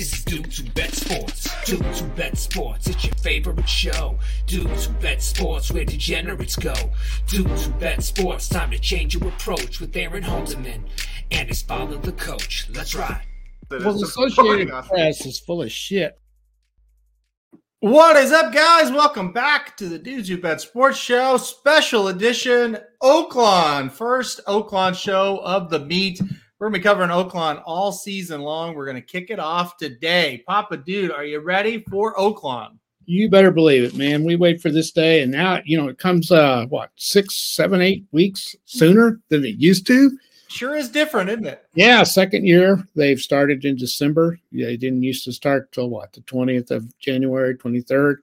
This is Dudes Who Bet Sports. Dudes Who Bet Sports. It's your favorite show. Dudes Who Bet Sports, where degenerates go. Dudes Who Bet Sports. Time to change your approach with Aaron Halterman and his father, the coach. Let's ride. Well, the Associated Press is full of shit. What is up, guys? Welcome back to the Dudes Who Bet Sports Show, special edition Oaklawn. First Oaklawn show of the meet. We're going to be covering Oaklawn all season long. We're going to kick it off today. Papa Dude, are you ready for Oaklawn? You better believe it, man. We wait for this day, and now, you know, it comes, uh, what, six, seven, eight weeks sooner than it used to. Sure is different, isn't it? Yeah, second year they've started in December. They didn't used to start till what the twentieth of January, twenty third,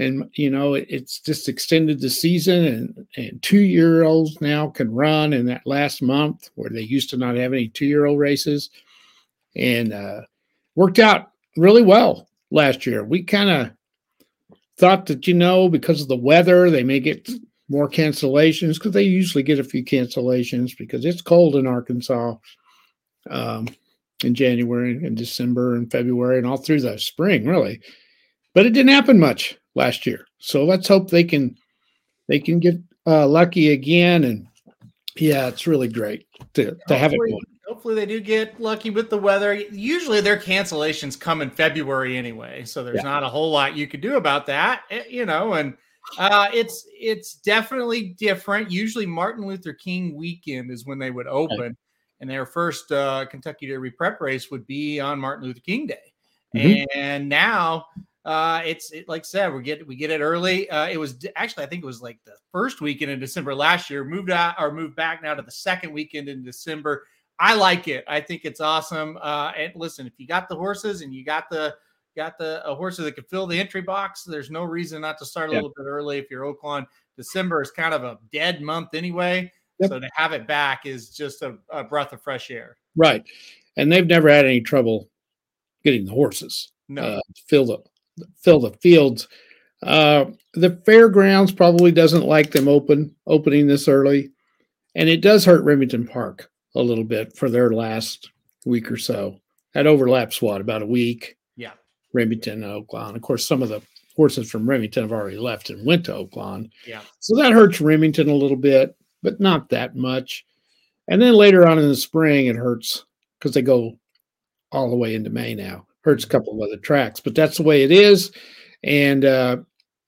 and you know it, it's just extended the season. And and two year olds now can run in that last month where they used to not have any two year old races, and uh, worked out really well last year. We kind of thought that you know because of the weather they may get more cancellations because they usually get a few cancellations because it's cold in Arkansas um, in January and December and February and all through the spring, really. But it didn't happen much last year, so let's hope they can they can get uh, lucky again. And yeah, it's really great to, to have it going. Hopefully, they do get lucky with the weather. Usually, their cancellations come in February anyway, so there's yeah. not a whole lot you could do about that, eh, you know. And uh, it's it's definitely different. Usually, Martin Luther King weekend is when they would open, right. and their first uh, Kentucky Derby prep race would be on Martin Luther King Day. Mm-hmm. And now uh, it's it, like I said, we get we get it early. Uh, it was actually I think it was like the first weekend in December last year. Moved out or moved back now to the second weekend in December. I like it. I think it's awesome. Uh, and listen, if you got the horses and you got the got the a horse that can fill the entry box. There's no reason not to start a yep. little bit early if you're Oaklawn, December is kind of a dead month anyway. Yep. So to have it back is just a, a, breath of fresh air. Right. And they've never had any trouble getting the horses. No. Uh, fill the fill the fields. Uh, the fairgrounds probably doesn't like them open opening this early. And it does hurt Remington Park a little bit for their last week or so. That overlaps what about a week? Yeah, Remington and Oaklawn. Of course, some of the horses from Remington have already left and went to Oaklawn. Yeah. So that hurts Remington a little bit, but not that much. And then later on in the spring, it hurts because they go all the way into May now. Hurts a couple of other tracks, but that's the way it is. And uh,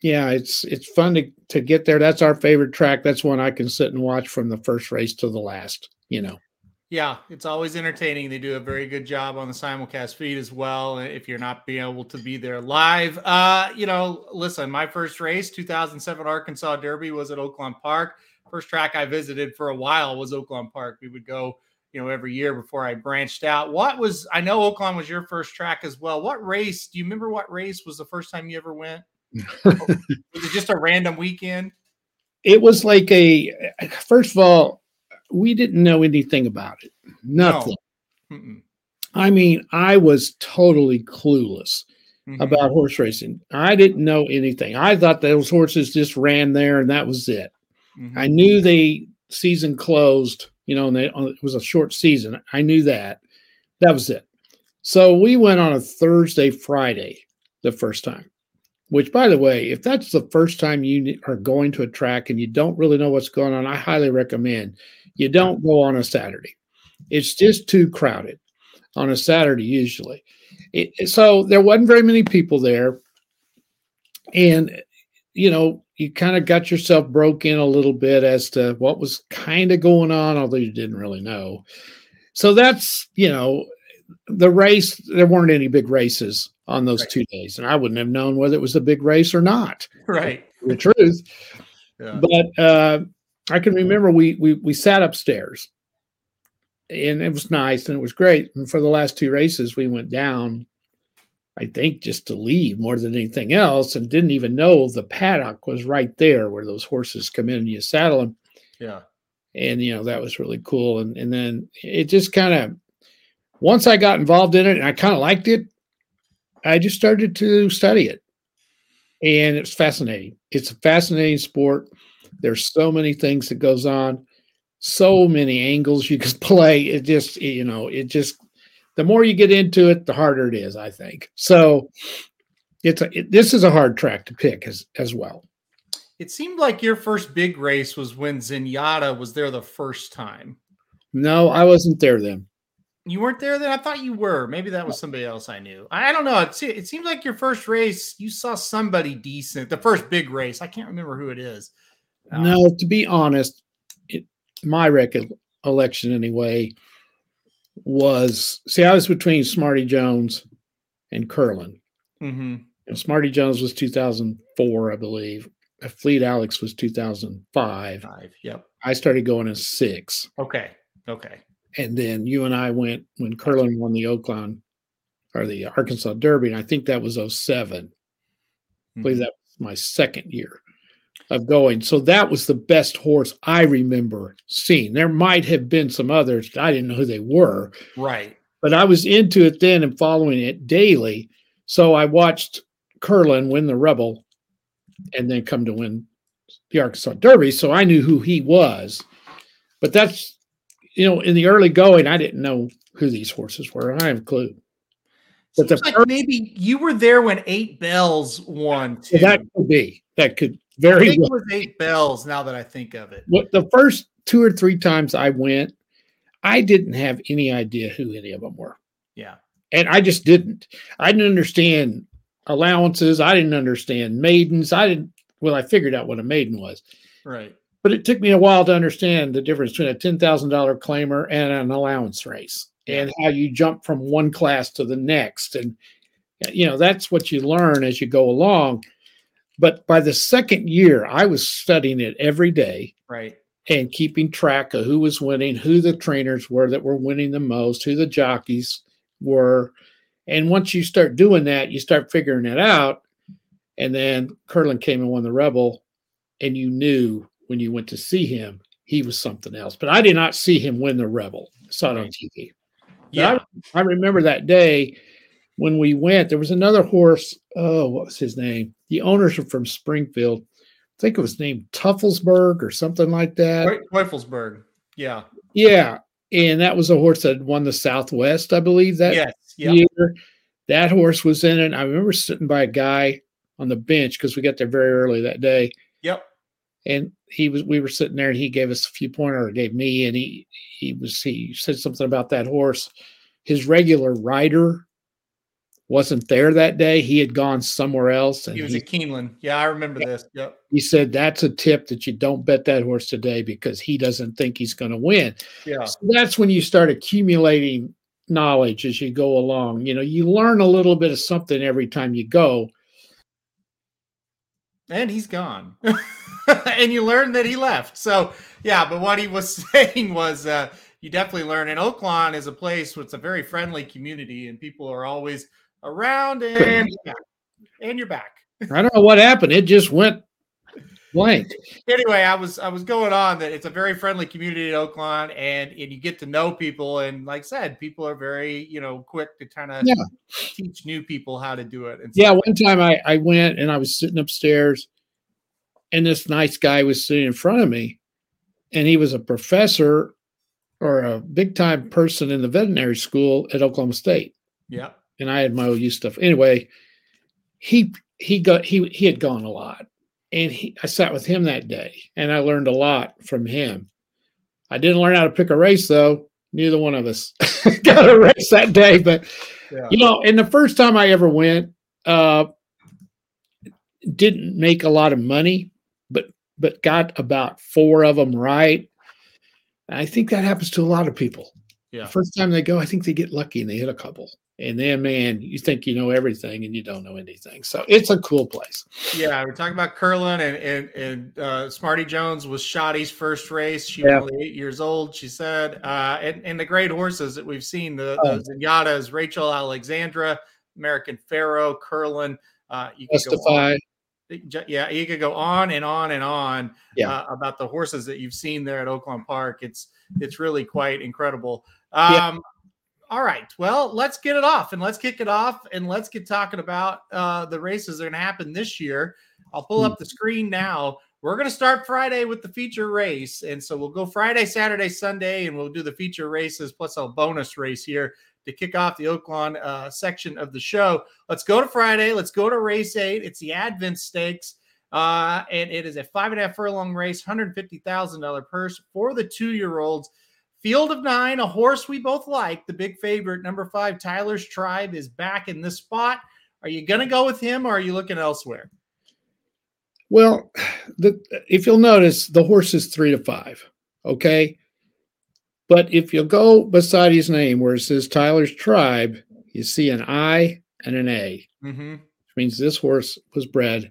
yeah, it's it's fun to to get there. That's our favorite track. That's one I can sit and watch from the first race to the last. You know. Yeah, it's always entertaining. They do a very good job on the simulcast feed as well. If you're not being able to be there live, uh, you know, listen, my first race, 2007 Arkansas Derby, was at Oaklawn Park. First track I visited for a while was Oaklawn Park. We would go, you know, every year before I branched out. What was I know Oaklawn was your first track as well. What race? Do you remember what race was the first time you ever went? was it just a random weekend? It was like a first of all, we didn't know anything about it. Nothing. No. I mean, I was totally clueless mm-hmm. about horse racing. I didn't know anything. I thought those horses just ran there and that was it. Mm-hmm. I knew the season closed, you know, and they, it was a short season. I knew that. That was it. So we went on a Thursday, Friday the first time. Which, by the way, if that's the first time you are going to a track and you don't really know what's going on, I highly recommend you don't go on a Saturday. It's just too crowded on a Saturday usually. It, so there wasn't very many people there, and you know you kind of got yourself broke in a little bit as to what was kind of going on, although you didn't really know. So that's you know the race. There weren't any big races on those right. two days, and I wouldn't have known whether it was a big race or not. Right, the truth. Yeah. But uh, I can remember we we we sat upstairs, and it was nice and it was great. And for the last two races, we went down. I think just to leave more than anything else, and didn't even know the paddock was right there where those horses come in and you saddle them. Yeah, and you know that was really cool. And and then it just kind of once I got involved in it and I kind of liked it, I just started to study it, and it's fascinating. It's a fascinating sport there's so many things that goes on, so many angles you can play. It just, you know, it just the more you get into it, the harder it is, I think. So it's a, it, this is a hard track to pick as as well. It seemed like your first big race was when Zenyatta was there the first time. No, I wasn't there then. You weren't there then? I thought you were. Maybe that was somebody else I knew. I don't know. It, it seems like your first race, you saw somebody decent. The first big race. I can't remember who it is. Um, no, to be honest, it, my recollection anyway was see, I was between Smarty Jones and Curlin. Mm-hmm. And Smarty Jones was 2004, I believe. Afleet Alex was 2005. Five. Yep. I started going in six. Okay. Okay. And then you and I went when Curlin won the Oaklawn or the Arkansas Derby, and I think that was 7 mm-hmm. I believe that was my second year of going. So that was the best horse I remember seeing. There might have been some others. I didn't know who they were. Right. But I was into it then and following it daily. So I watched Curlin win the Rebel and then come to win the Arkansas Derby. So I knew who he was. But that's, you know, in the early going, I didn't know who these horses were. I have a clue. But the like maybe you were there when Eight Belles won. Too. That could be. That could very. I well. was Eight Belles. Now that I think of it, the first two or three times I went, I didn't have any idea who any of them were. Yeah, and I just didn't. I didn't understand allowances. I didn't understand maidens. I didn't. Well, I figured out what a maiden was. Right. But it took me a while to understand the difference between a ten thousand dollar claimer and an allowance race, yeah. and how you jump from one class to the next, and you know that's what you learn as you go along. But by the second year, I was studying it every day. Right. And keeping track of who was winning, who the trainers were that were winning the most, who the jockeys were, and once you start doing that, you start figuring it out. And then Curlin came and won the Rebel, and you knew when you went to see him, he was something else. But I did not see him win the Rebel. I saw it on TV. Yeah. I, I, remember that day when we went, there was another horse. Oh, what was his name? The owners are from Springfield. I think it was named Teufelsberg or something like that. Teufelsberg. Yeah. Yeah. And that was a horse that won the Southwest, I believe, that yes year. That horse was in it. I remember sitting by a guy on the bench because we got there very early that day. Yep. And he was we were sitting there and he gave us a few pointers, or gave me, and he he was he said something about that horse. His regular rider wasn't there that day. He had gone somewhere else. And he was he, at Keeneland. Yeah, I remember yeah, this. Yep. He said that's a tip that you don't bet that horse today because he doesn't think he's going to win. Yeah. So that's when you start accumulating knowledge as you go along. You know, you learn a little bit of something every time you go. And he's gone. and you learn that he left. So, yeah, but what he was saying was uh, you definitely learn. And Oaklawn is a place with a very friendly community, and people are always around and, and you're back. I don't know what happened. It just went blank. Anyway, I was I was going on that it's a very friendly community at Oaklawn, and and you get to know people, and like I said, people are very you know quick to kind of yeah. teach new people how to do it. And yeah, one time I I went and I was sitting upstairs, and this nice guy was sitting in front of me, and he was a professor or a big time person in the veterinary school at Oklahoma State. Yeah, and I had my OU stuff anyway. He he got he he had gone a lot and he, I sat with him that day and I learned a lot from him. I didn't learn how to pick a race though. Neither one of us got a race that day, but yeah. you know, and the first time I ever went, uh, didn't make a lot of money, but but got about four of them right. I think that happens to a lot of people. Yeah. The first time they go, I think they get lucky and they hit a couple and then man you think you know everything and you don't know anything so it's a cool place yeah we're talking about curlin and and, and uh, smarty jones was Shotty's first race she yeah. was only eight years old she said uh, and, and the great horses that we've seen the, oh. the zenyattas rachel alexandra american pharoah curlin uh, you can Justify. go on. yeah you could go on and on and on yeah. uh, about the horses that you've seen there at oaklawn park it's it's really quite incredible um, yeah. All right. Well, let's get it off and let's kick it off and let's get talking about uh, the races that are going to happen this year. I'll pull up the screen now. we're going to start Friday with the feature race. And so we'll go Friday, Saturday, Sunday, and we'll do the feature races plus a bonus race here to kick off the Oaklawn uh, section of the show. Let's go to Friday. Let's go to race eight. It's the Advent Stakes. Uh, and it is a five and a half furlong race, $150,000 purse for the two year olds. Field of nine, a horse we both like. The big favorite, number five, Tyler's Tribe, is back in this spot. Are you going to go with him or are you looking elsewhere? Well, the, if you'll notice, the horse is three to five. Okay. But if you go beside his name where it says Tyler's Tribe, you see an I and an A, mm-hmm. which means this horse was bred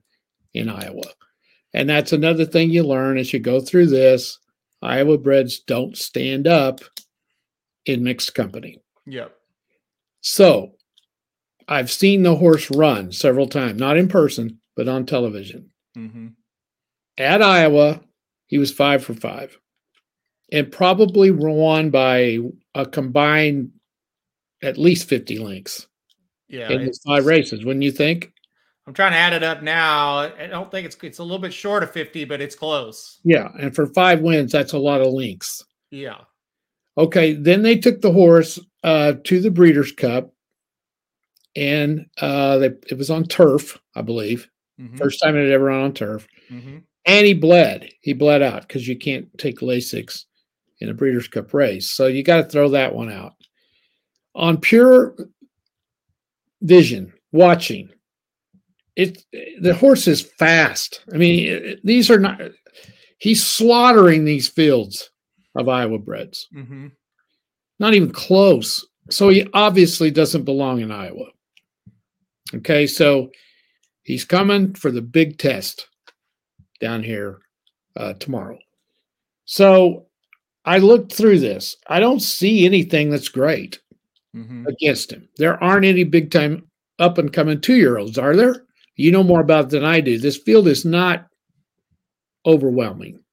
in Iowa. And that's another thing you learn as you go through this. Iowa breds don't stand up in mixed company. Yep. So I've seen the horse run several times, not in person, but on television. Mm-hmm. At Iowa, he was five for five and probably won by a combined at least 50 lengths. Yeah. In the five races, wouldn't you think? I'm trying to add it up now. I don't think it's it's a little bit short of 50, but it's close. Yeah, and for five wins, that's a lot of links. Yeah. Okay, then they took the horse uh, to the Breeders' Cup, and uh, they, it was on turf, I believe. Mm-hmm. First time it had ever run on turf. Mm-hmm. And he bled. He bled out because you can't take Lasix in a Breeders' Cup race. So you got to throw that one out. On pure vision, watching, it the horse is fast. I mean, these are not. He's slaughtering these fields of Iowa breds. Mm-hmm. Not even close. So he obviously doesn't belong in Iowa. Okay, so he's coming for the big test down here uh, tomorrow. So I looked through this. I don't see anything that's great mm-hmm. against him. There aren't any big time up and coming two year olds, are there? You know more about it than I do. This field is not overwhelming.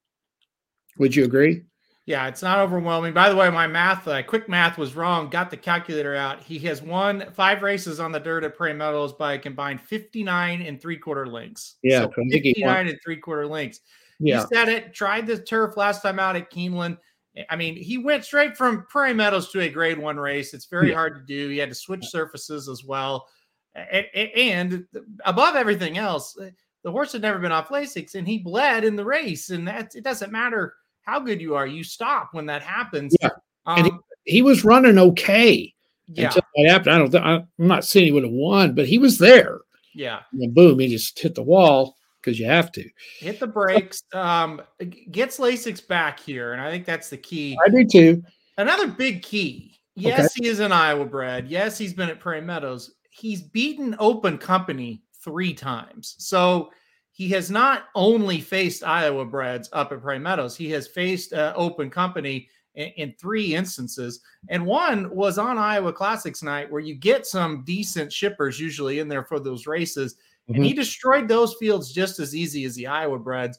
Would you agree? Yeah, it's not overwhelming. By the way, my math, uh, quick math was wrong. Got the calculator out. He has won five races on the dirt at Prairie Meadows by a combined 59 and three quarter lengths. Yeah, so 59 and three quarter lengths. Yeah. He said it, tried the turf last time out at Keeneland. I mean, he went straight from Prairie Meadows to a grade one race. It's very yeah. hard to do. He had to switch surfaces as well. And, above everything else, the horse had never been off Lasix and he bled in the race. And that it doesn't matter how good you are, you stop when that happens. Yeah. Um, and he, he, was running okay. Yeah. Until that happened. I don't I'm not saying he would have won, but he was there. Yeah. And boom, he just hit the wall because you have to hit the brakes. Um, gets Lasix back here, and I think that's the key. I do too. Another big key. Yes, okay. he is an Iowa bred. Yes, he's been at Prairie Meadows. He's beaten Open Company three times. So he has not only faced Iowa breds up at Prairie Meadows, he has faced uh, Open Company in, in, three instances. And one was on Iowa Classics night, where you get some decent shippers usually in there for those races. Mm-hmm. And he mm-hmm. destroyed those fields just as easy as the Iowa breds.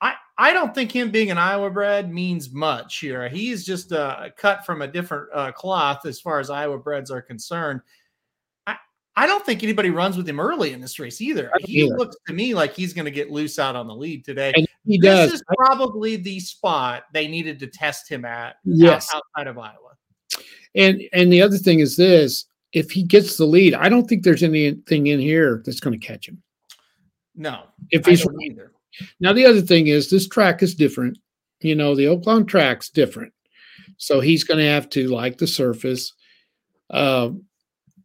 I, I don't think him being an Iowa bred means much here. He's just uh, cut from a different uh, cloth as far as Iowa breds are concerned. I, don't think anybody runs with him early in this race either. He either. looks to me like he's going to get loose out on the lead today. And he does. This is probably the spot they needed to test him at yes. outside of Iowa. And and the other thing is this if he gets the lead, I don't think there's anything in here that's going to catch him. No, if he's either. Now the other thing is this track is different. You know, the Oaklawn track's different, so he's going to have to like the surface. Uh,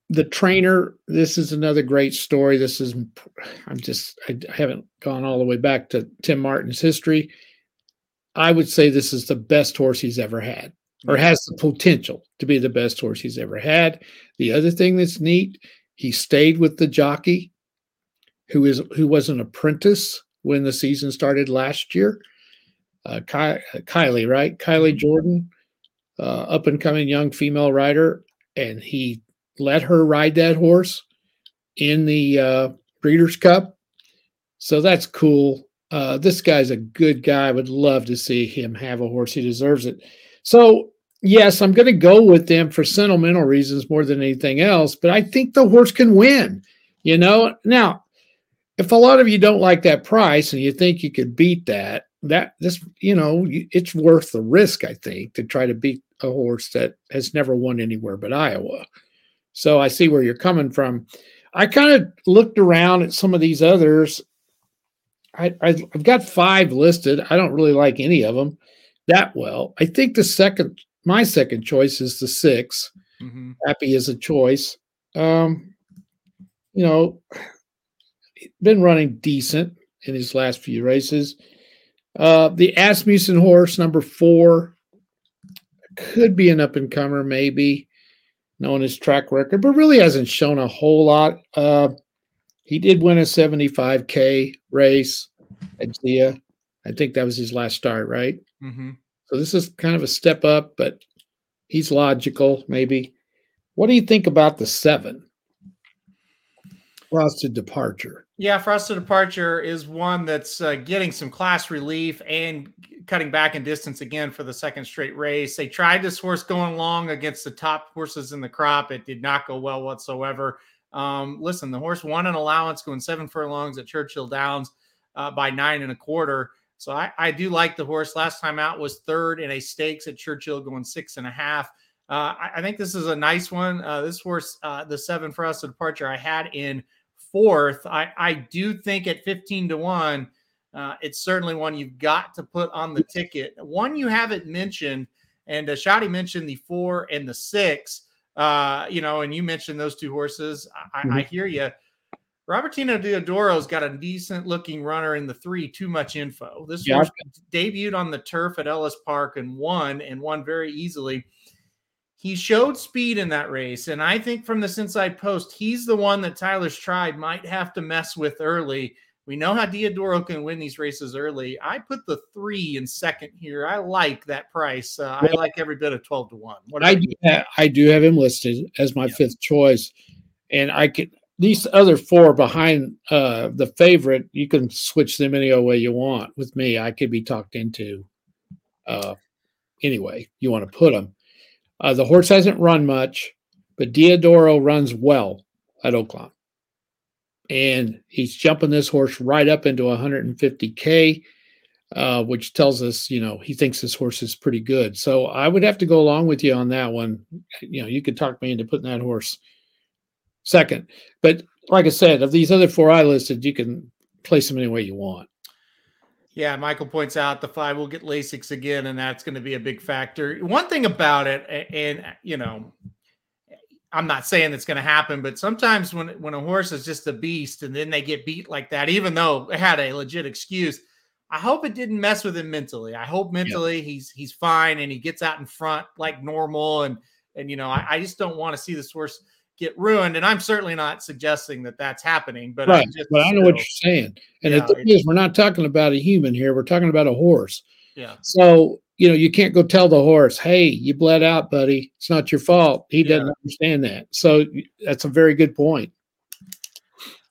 the trainer. This is another great story. This is I'm just I haven't gone all the way back to Tim Martin's history. I would say this is the best horse he's ever had or has the potential to be the best horse he's ever had. The other thing that's neat, he stayed with the jockey who is who was an apprentice when the season started last year. Uh, Ky- Kylee, right? Kylee mm-hmm. Jordan, uh, up and coming young female rider, and he let her ride that horse in the uh, Breeders' Cup. So that's cool. Uh, this guy's a good guy. I would love to see him have a horse. He deserves it. So yes, I'm going to go with them for sentimental reasons more than anything else, but I think the horse can win. You know, now if a lot of you don't like that price and you think you could beat that, that this, you know, it's worth the risk, I think, to try to beat a horse that has never won anywhere but Iowa. So I see where you're coming from. I kind of looked around at some of these others. I, I've got five listed. I don't really like any of them that well. I think the second, my second choice is the 6 mm-hmm. Happy is a choice. Um, you know, been running decent in his last few races. Uh, the Asmussen horse, number four, could be an up and comer, maybe, knowing his track record, but really hasn't shown a whole lot. Uh, he did win a 75K race at Zia. I think that was his last start, right? Mm-hmm. So this is kind of a step up, but he's logical, maybe. What do you think about the seven? Frosted Departure. Yeah, Frosted Departure is one that's uh, getting some class relief and cutting back in distance again for the second straight race. They tried this horse going long against the top horses in the crop. It did not go well whatsoever. Um, listen, the horse won an allowance going seven furlongs at Churchill Downs uh, by nine and a quarter. So I, I, do like the horse. Last time out was third in a stakes at Churchill going six and a half. Uh, I, I, think this is a nice one. Uh, this horse, uh, the seven Frosted Departure, I had in fourth. I, I do think at 15 to 1, uh, it's certainly one you've got to put on the ticket. One you haven't mentioned, and uh, Shotty mentioned the four and the six. Uh, you know, and you mentioned those two horses. I, mm-hmm. I hear you. Robertino Diodoro's got a decent looking runner in the three, too much info. This yeah. horse debuted on the turf at Ellis Park and won and won very easily he showed speed in that race. And I think from this inside post, he's the one that Tyler's Tribe might have to mess with early. We know how Diodoro can win these races early. I put the three in second here. I like that price. Uh, well, I like every bit of 12 to 1. What I do, have, I do have him listed as my yeah. fifth choice. And I could, these other four behind uh, the favorite, you can switch them any way you want. With me, I could be talked into uh, anyway you want to put them. Uh, the horse hasn't run much, but Diodoro runs well at Oaklawn. And he's jumping this horse right up into 150K, uh, which tells us, you know, he thinks this horse is pretty good. So I would have to go along with you on that one. You know, you could talk me into putting that horse second. But like I said, of these other four I listed, you can place them any way you want. Yeah, Michael points out the five will get Lasix again, and that's going to be a big factor. One thing about it, and you know, I'm not saying it's going to happen, but sometimes when when a horse is just a beast and then they get beat like that, even though it had a legit excuse, I hope it didn't mess with him mentally. I hope mentally yeah. he's he's fine and he gets out in front like normal. And and you know, I, I just don't want to see this horse get ruined. And I'm certainly not suggesting that that's happening, but right. I just, but I know what you're saying. And yeah, the thing is, we're not talking about a human here. We're talking about a horse. Yeah. So you know, you can't go tell the horse, "Hey, you bled out, buddy. It's not your fault." He doesn't understand that. So that's a very good point.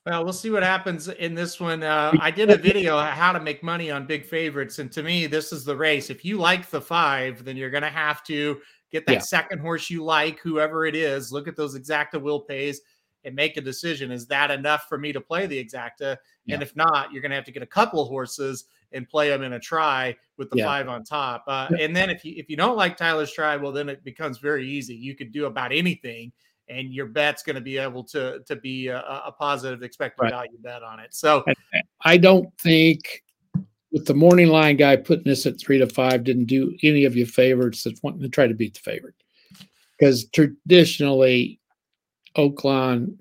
Well, we'll see what happens in this one. Uh, I did a video how to make money on big favorites, and to me, this is the race. If you like the five, then you're going to have to get that yeah. second horse you like, whoever it is, look at those exacta will pays and make a decision. Is that enough for me to play the exacta? Yeah. And if not, you're going to have to get a couple of horses and play them in a try with the yeah. five on top. Uh, and then if you if you don't like Tyler's Tribe, well, then it becomes very easy. You could do about anything, and your bet's going to be able to to be a, a positive expected right. value bet on it. So I don't think with the morning line guy putting this at three to five didn't do any of your favorites that wanting to try to beat the favorite. Because traditionally, Oaklawn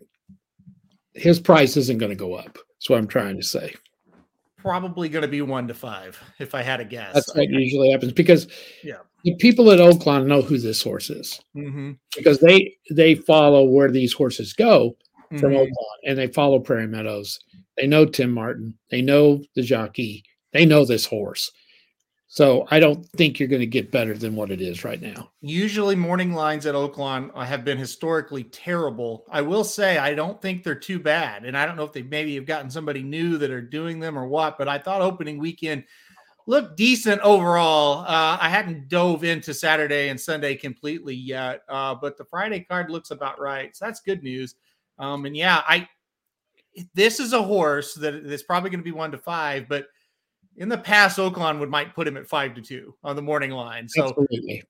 his price isn't going to go up. That's what I'm trying to say. Probably going to be one to five, if I had a guess. That's what usually happens because yeah. the people at Oaklawn know who this horse is mm-hmm. because they they follow where these horses go from mm-hmm. Oaklawn and they follow Prairie Meadows. They know Tim Martin. They know the jockey. They know this horse. So I don't think you're going to get better than what it is right now. Usually, morning lines at Oaklawn have been historically terrible. I will say I don't think they're too bad, and I don't know if they maybe have gotten somebody new that are doing them or what. But I thought opening weekend looked decent overall. Uh, I hadn't dove into Saturday and Sunday completely yet, uh, but the Friday card looks about right, so that's good news. Um, and yeah, I this is a horse that is probably going to be one to five, but in the past, Oaklawn would might put him at five to two on the morning line. So Absolutely.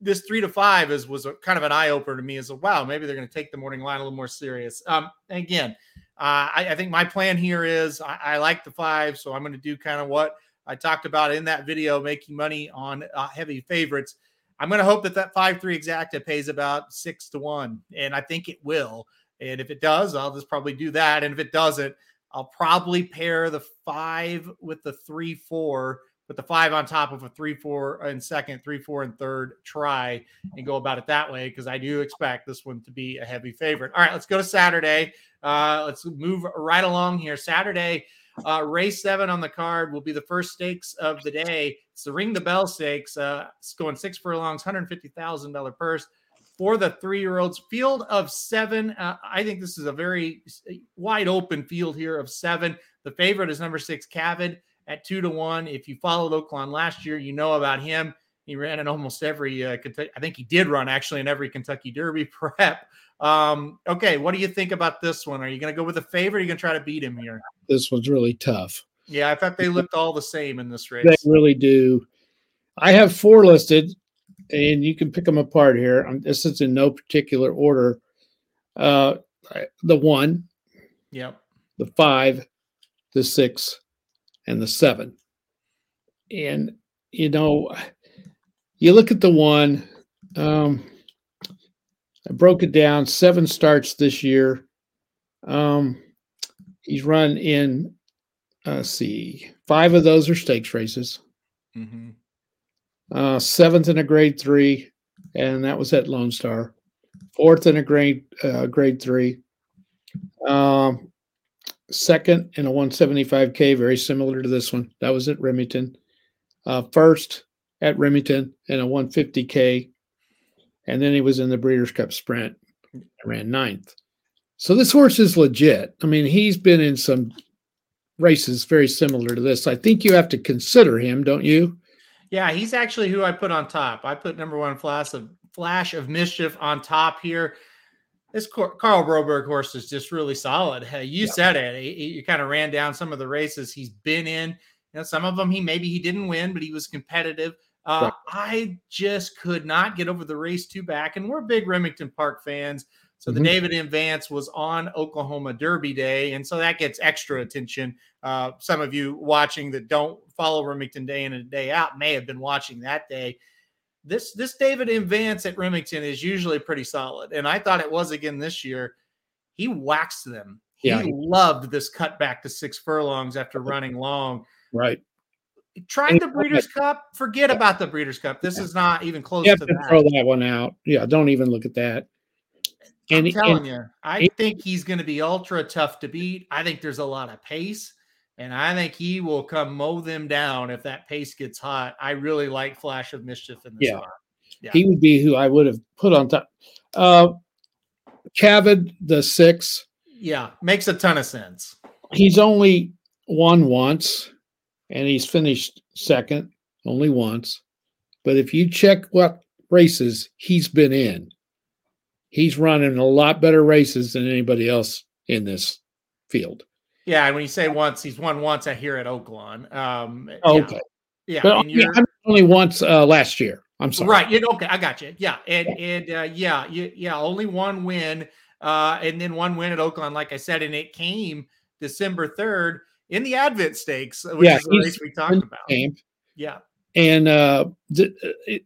this three to five is was a, kind of an eye opener to me as a wow, maybe they're going to take the morning line a little more serious. Um, again, uh, I, I, think my plan here is I, I like the five, so I'm going to do kind of what I talked about in that video, making money on uh, heavy favorites. I'm going to hope that that five three exacta pays about six to one, and I think it will. And if it does, I'll just probably do that. And if it doesn't, I'll probably pair the five with the three four, with the five on top of a three four and second, three four and third try, and go about it that way because I do expect this one to be a heavy favorite. All right, let's go to Saturday. Uh, let's move right along here. Saturday, uh, race seven on the card will be the first stakes of the day. It's the Ring the Bell Stakes. Uh, it's going six furlongs, hundred fifty thousand dollar purse for the three year olds. Field of seven. Uh, I think this is a very wide open field here of seven. The favorite is number six, Cavid, at two to one. If you followed Oaklawn last year, you know about him. He ran in almost every uh, Kentucky. I think he did run actually in every Kentucky Derby prep. Um, okay, what do you think about this one? Are you going to go with a favorite? Or are you going to try to beat him here? This one's really tough. Yeah, I thought they looked all the same in this race. They really do. I have four listed and you can pick them apart here. this is in no particular order. Uh, the one, yep, the five, the six, and the seven. And you know, you look at the one. Um, I broke it down. Seven starts this year. Um, he's run in. Uh, see, five of those are stakes races. Mm-hmm uh, seventh in a grade three, and that was at Lone Star. Fourth in a grade uh, grade three. Um, second in a 175k, very similar to this one. That was at Remington. Uh, first at Remington in a 150k, and then he was in the Breeders' Cup Sprint. ran ninth. So this horse is legit. I mean, he's been in some races very similar to this. I think you have to consider him, don't you? Yeah, he's actually who I put on top. I put number one flash of flash of mischief on top here. This Karl Broberg horse is just really solid. You yeah. said it. You kind of ran down some of the races he's been in. You know, some of them he maybe he didn't win, but he was competitive. Uh, I just could not get over the race two back, and we're big Remington Park fans. So mm-hmm. the David M. Vance was on Oklahoma Derby Day, and so that gets extra attention. Uh, some of you watching that don't follow Remington Day in and day out may have been watching that day. This this David M. Vance at Remington is usually pretty solid, and I thought it was again this year. He waxed them. He yeah. loved this cutback to six furlongs after running long. Right. Tried the Breeders' Cup. Forget about the Breeders' Cup. This is not even close to that. Throw that one out. Yeah, don't even look at that. And, I'm telling and, you, I think he's going to be ultra tough to beat. I think there's a lot of pace, and I think he will come mow them down if that pace gets hot. I really like Flash of Mischief in this yeah. yeah. He would be who I would have put on top. Uh, Cavid, the six. Yeah, makes a ton of sense. He's only won once, and he's finished second only once. But if you check what races he's been in, he's running a lot better races than anybody else in this field. Yeah, and when you say once, he's won once. I hear at Oaklawn. Um, okay. Yeah, but yeah, only once uh, last year. I'm sorry. Right. You know, okay, I got you. Yeah, and and uh, yeah, you, yeah, only one win, uh, and then one win at Oaklawn, like I said, and it came December third in the Advent Stakes, which yeah, is the race we talked about. Camp. Yeah, and uh, th- it,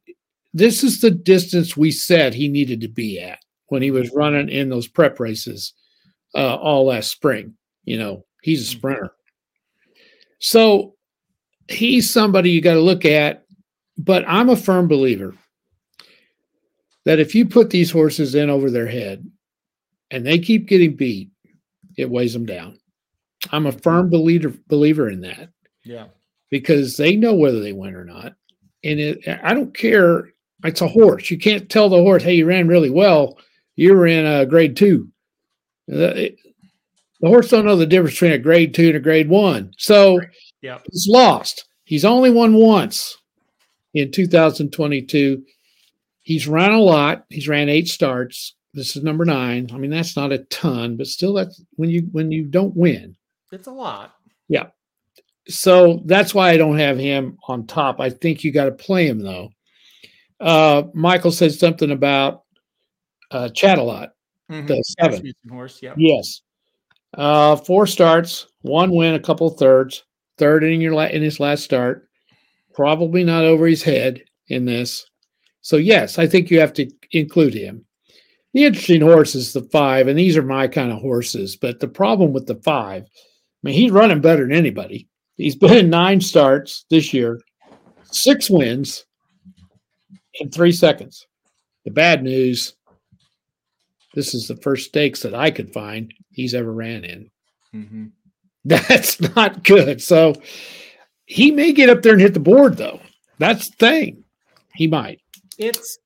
this is the distance we said he needed to be at when he was running in those prep races uh, all last spring. You know, he's a mm-hmm. sprinter. So he's somebody you got to look at. But I'm a firm believer that if you put these horses in over their head and they keep getting beat, it weighs them down. I'm a firm believer believer in that. Yeah. Because they know whether they win or not. And it, I don't care. It's a horse. You can't tell the horse, hey, you ran really well you were in a grade two. The, the horse don't know the difference between a grade two and a grade one. So yeah. he's lost. He's only won once in 2022. He's run a lot. He's ran eight starts. This is number nine. I mean, that's not a ton, but still, that's when you when you don't win. It's a lot. Yeah. So that's why I don't have him on top. I think you got to play him though. Uh, Michael said something about uh, Chat-A-Lot, Mhm. the seven. Horse. Yep. Yes. Uh, four starts, one win, a couple thirds, third in your la- in his last start. Probably not over his head in this. So yes, I think you have to include him. The interesting horse is the five, and these are my kind of horses. But the problem with the five, I mean, he's running better than anybody. He's been in nine starts this year, six wins in three seconds. The bad news this is the first stakes that I could find he's ever ran in. hmm That's not good. So he may get up there and hit the board, though. That's the thing. He might. It's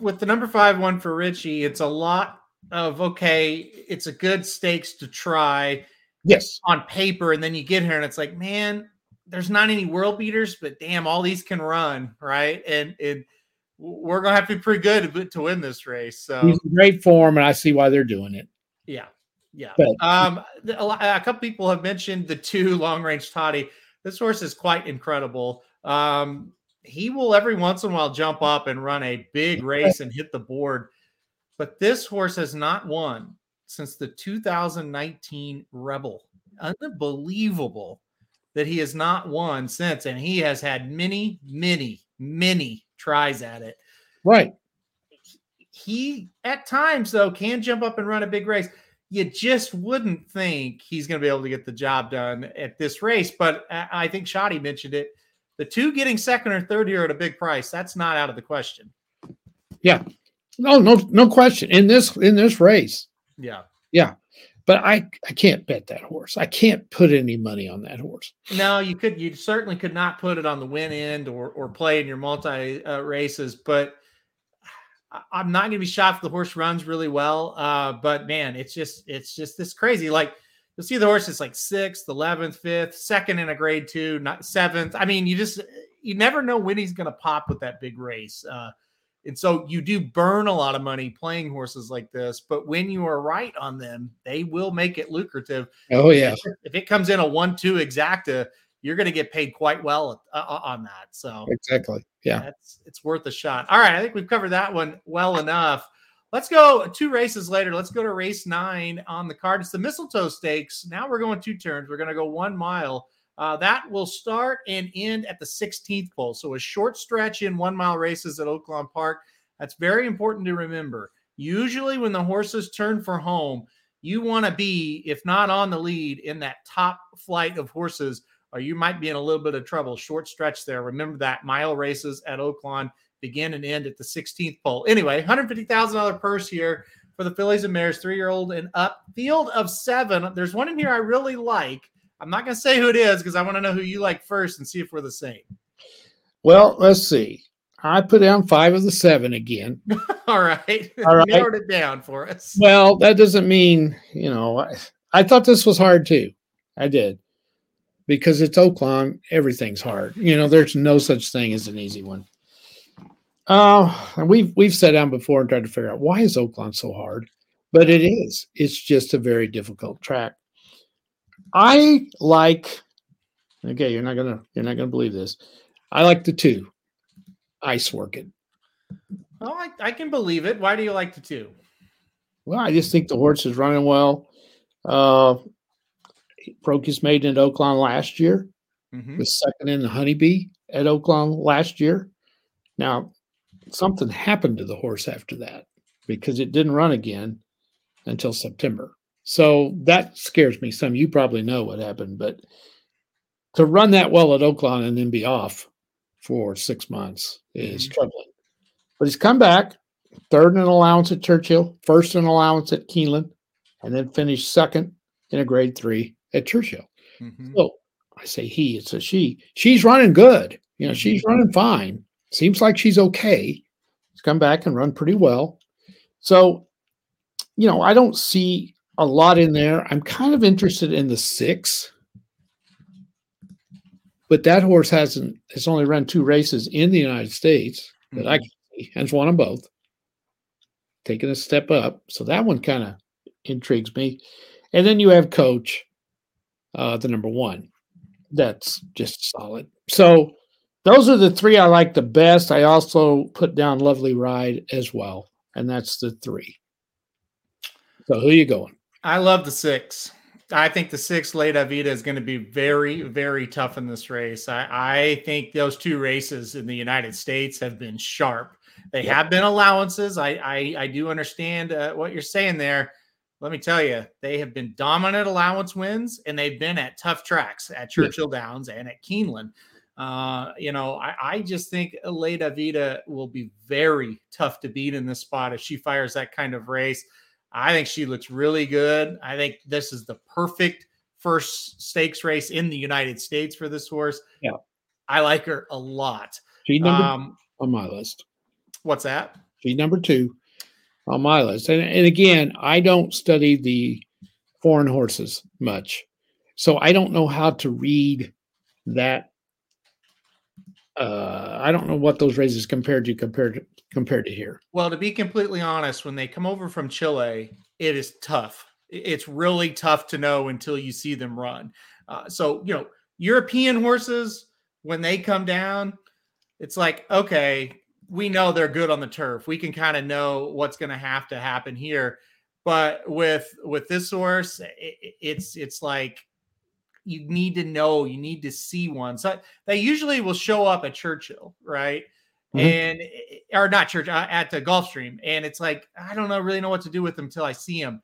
with the number five one for Richie. It's a lot of okay. It's a good stakes to try Yes. on paper, and then you get here and it's like, man, there's not any world beaters, but damn, all these can run, right? And and we're gonna have to be pretty good to, win this race. So He's in great form, and I see why they're doing it. Yeah, yeah. But- um, a, lot- a couple people have mentioned the two long range toddy. This horse is quite incredible. Um, he will every once in a while jump up and run a big race and hit the board, but this horse has not won since the 2019 Rebel. Unbelievable that he has not won since, and he has had many, many, many tries at it Right. he at times though can jump up and run a big race. You just wouldn't think he's going to be able to get the job done at this race. But I think Shoddy mentioned it. The two getting second or third here at a big price, that's not out of the question. Yeah. No, no, no question. In this in this race. Yeah. But I I can't bet that horse. I can't put any money on that horse. No, you could, you certainly could not put it on the win end or, or play in your multi uh, races, but I'm not going to be shocked if the horse runs really well. Uh, but man, it's just, it's just this crazy. Like you'll see the horse is like sixth, 11th, fifth, second in a grade two, not seventh. I mean, you just, you never know when he's going to pop with that big race. Uh, and so you do burn a lot of money playing horses like this, but when you are right on them, they will make it lucrative Oh yeah. if it comes in a one-two exacta, you're going to get paid quite well uh, on that. So Exactly. Yeah. that's it's worth a shot. All right, I think we've covered that one well enough. Let's go two races later. Let's go to race nine on the card. It's the Mistletoe Stakes. Now we're going two turns. We're going to go one mile. Uh, that will start and end at the 16th pole. So a short stretch in one mile races at Oaklawn Park. That's very important to remember. Usually, when the horses turn for home, you want to be, if not on the lead, in that top flight of horses, or you might be in a little bit of trouble. Short stretch there. Remember that mile races at Oaklawn begin and end at the 16th pole. Anyway, $150,000 purse here for the fillies and Mares, three year old and up. Field of seven. There's one in here I really like. I'm not going to say who it is because I want to know who you like first and see if we're the same. Well, let's see. I put down five of the seven again. All right. All right. Narrowed it down for us. Well, that doesn't mean, you know, I, I thought this was hard too. I did. Because it's Oaklawn, everything's hard. You know, there's no such thing as an easy one. Uh, and we've we've sat down before and tried to figure out why is Oaklawn so hard? But it is. It's just a very difficult track. I like okay, you're not gonna you're not gonna believe this. I like the two. Ice working. Oh, I, I can believe it. Why do you like the two? Well, I just think the horse is running well. Uh, broke his maiden at Oaklawn last year. Mhm. Was second in the Honeybee at Oaklawn last year. Now, something happened to the horse after that because it didn't run again until September. So that scares me some. You probably know what happened, but to run that well at Oaklawn and then be off for six months is Mhm. troubling. But he's come back, third in allowance at Churchill, first in allowance at Keeneland, and then finished second in a grade three at Churchill. Mhm. So I say he, it's a she. She's running good. You know, she's running fine. Seems like she's okay. She's come back and run pretty well. So, you know, I don't see a lot in there. I'm kind of interested in the six. But that horse hasn't has only run two races in the United States that I can see, and has won them both. taking a step up. So that one kind of intrigues me. And then you have Coach, uh, the number one. That's just solid. So those are the three I like the best. I also put down Lovely Ride as well, and that's the three. So who are you going? I love the six. I think the six Leda Vida is going to be very, very tough in this race. I, I think those two races in the United States have been sharp. They yep. have been allowances. I, I, I do understand uh, what you're saying there. Let me tell you, they have been dominant allowance wins, and they've been at tough tracks at Churchill Downs and at Keeneland. Uh, you know, I, I just think Leda Vida will be very tough to beat in this spot if she fires that kind of race. I think she looks really good. I think this is the perfect first stakes race in the United States for this horse. Yeah. I like her a lot. She's number um, on my list. What's that? She's number two on my list. And, and again, I don't study the foreign horses much. So I don't know how to read that uh, I don't know what those races compared to compared to compared to here. Well, to be completely honest, when they come over from Chile, it is tough. It's really tough to know until you see them run. Uh, so you know, European horses when they come down, it's like okay, we know they're good on the turf. We can kind of know what's going to have to happen here. But with with this horse, it, it's it's like you need to know, you need to see one. So they usually will show up at Churchill, right? Mm-hmm. And eh, or not church uh, at the Gulfstream, and it's like I don't know really know what to do with them until I see them.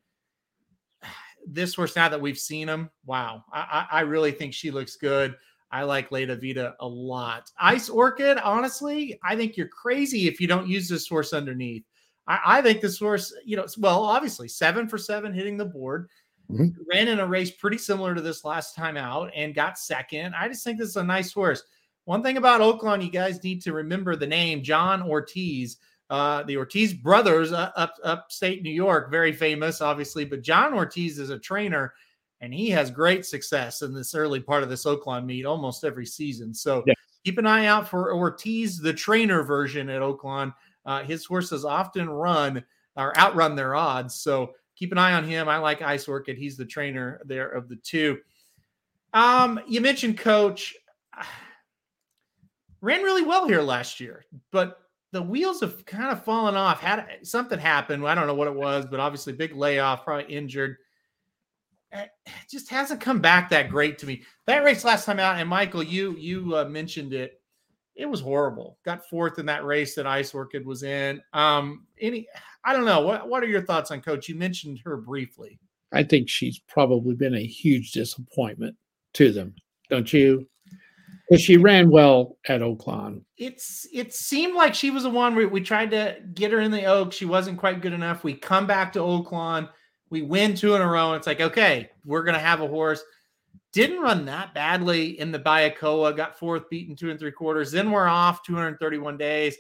This horse now that we've seen him, wow, I, I really think she looks good. I like Leda Vida a lot. Ice Orchid, honestly, I think you're crazy if you don't use this horse underneath. I, I think this horse, you know, well, obviously seven for seven hitting the board. Mm-hmm. Ran in a race pretty similar to this last time out and got second. I just think this is a nice horse. One thing about Oaklawn, you guys need to remember the name John Ortiz. Uh, the Ortiz brothers, uh, up upstate New York, very famous, obviously. But John Ortiz is a trainer, and he has great success in this early part of this Oaklawn meet almost every season. So yeah. keep an eye out for Ortiz, the trainer version at Oaklawn. Uh, his horses often run or outrun their odds. So keep an eye on him. I like Ice Orchid. He's the trainer there of the two. Um, you mentioned coach ran really well here last year, but the wheels have kind of fallen off. Had something happened, I don't know what it was, but obviously big layoff, probably injured. It just hasn't come back that great to me. That race last time out, and Michael, you you uh, mentioned it. It was horrible. Got fourth in that race that Ice Orchid was in. Um, any I don't know. What what are your thoughts on Coach? You mentioned her briefly. I think she's probably been a huge disappointment to them, don't you? Because she ran well at Oaklawn. It's it seemed like she was the one we, we tried to get her in the Oak. She wasn't quite good enough. We come back to Oaklawn. We win two in a row. It's like, okay, we're gonna have a horse. Didn't run that badly in the Bayakoa, got fourth, beaten two and three quarters. Then we're off 231 days.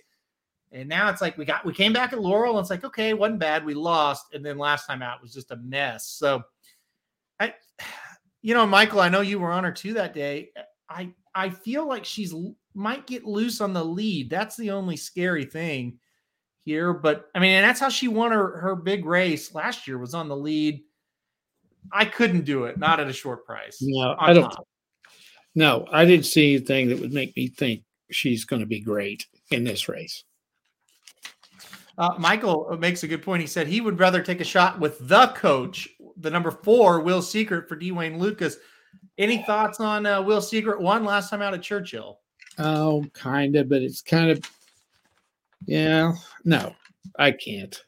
And now it's like we got we came back at Laurel and it's like, okay, wasn't bad. We lost. And then last time out was just a mess. So I you know, Michael, I know you were on her too that day. I I feel like she's might get loose on the lead. That's the only scary thing here. But I mean, and that's how she won her, her big race last year was on the lead. I couldn't do it, not at a short price. No, I don't. Top. No, I didn't see anything that would make me think she's going to be great in this race. Uh, Michael makes a good point. He said he would rather take a shot with the coach, the number four, Will Secret for Dwayne Wayne Lukas. Any thoughts on uh, Will Secret? One last time out at Churchill. Oh, kind of, but it's kind of, yeah, no, I can't.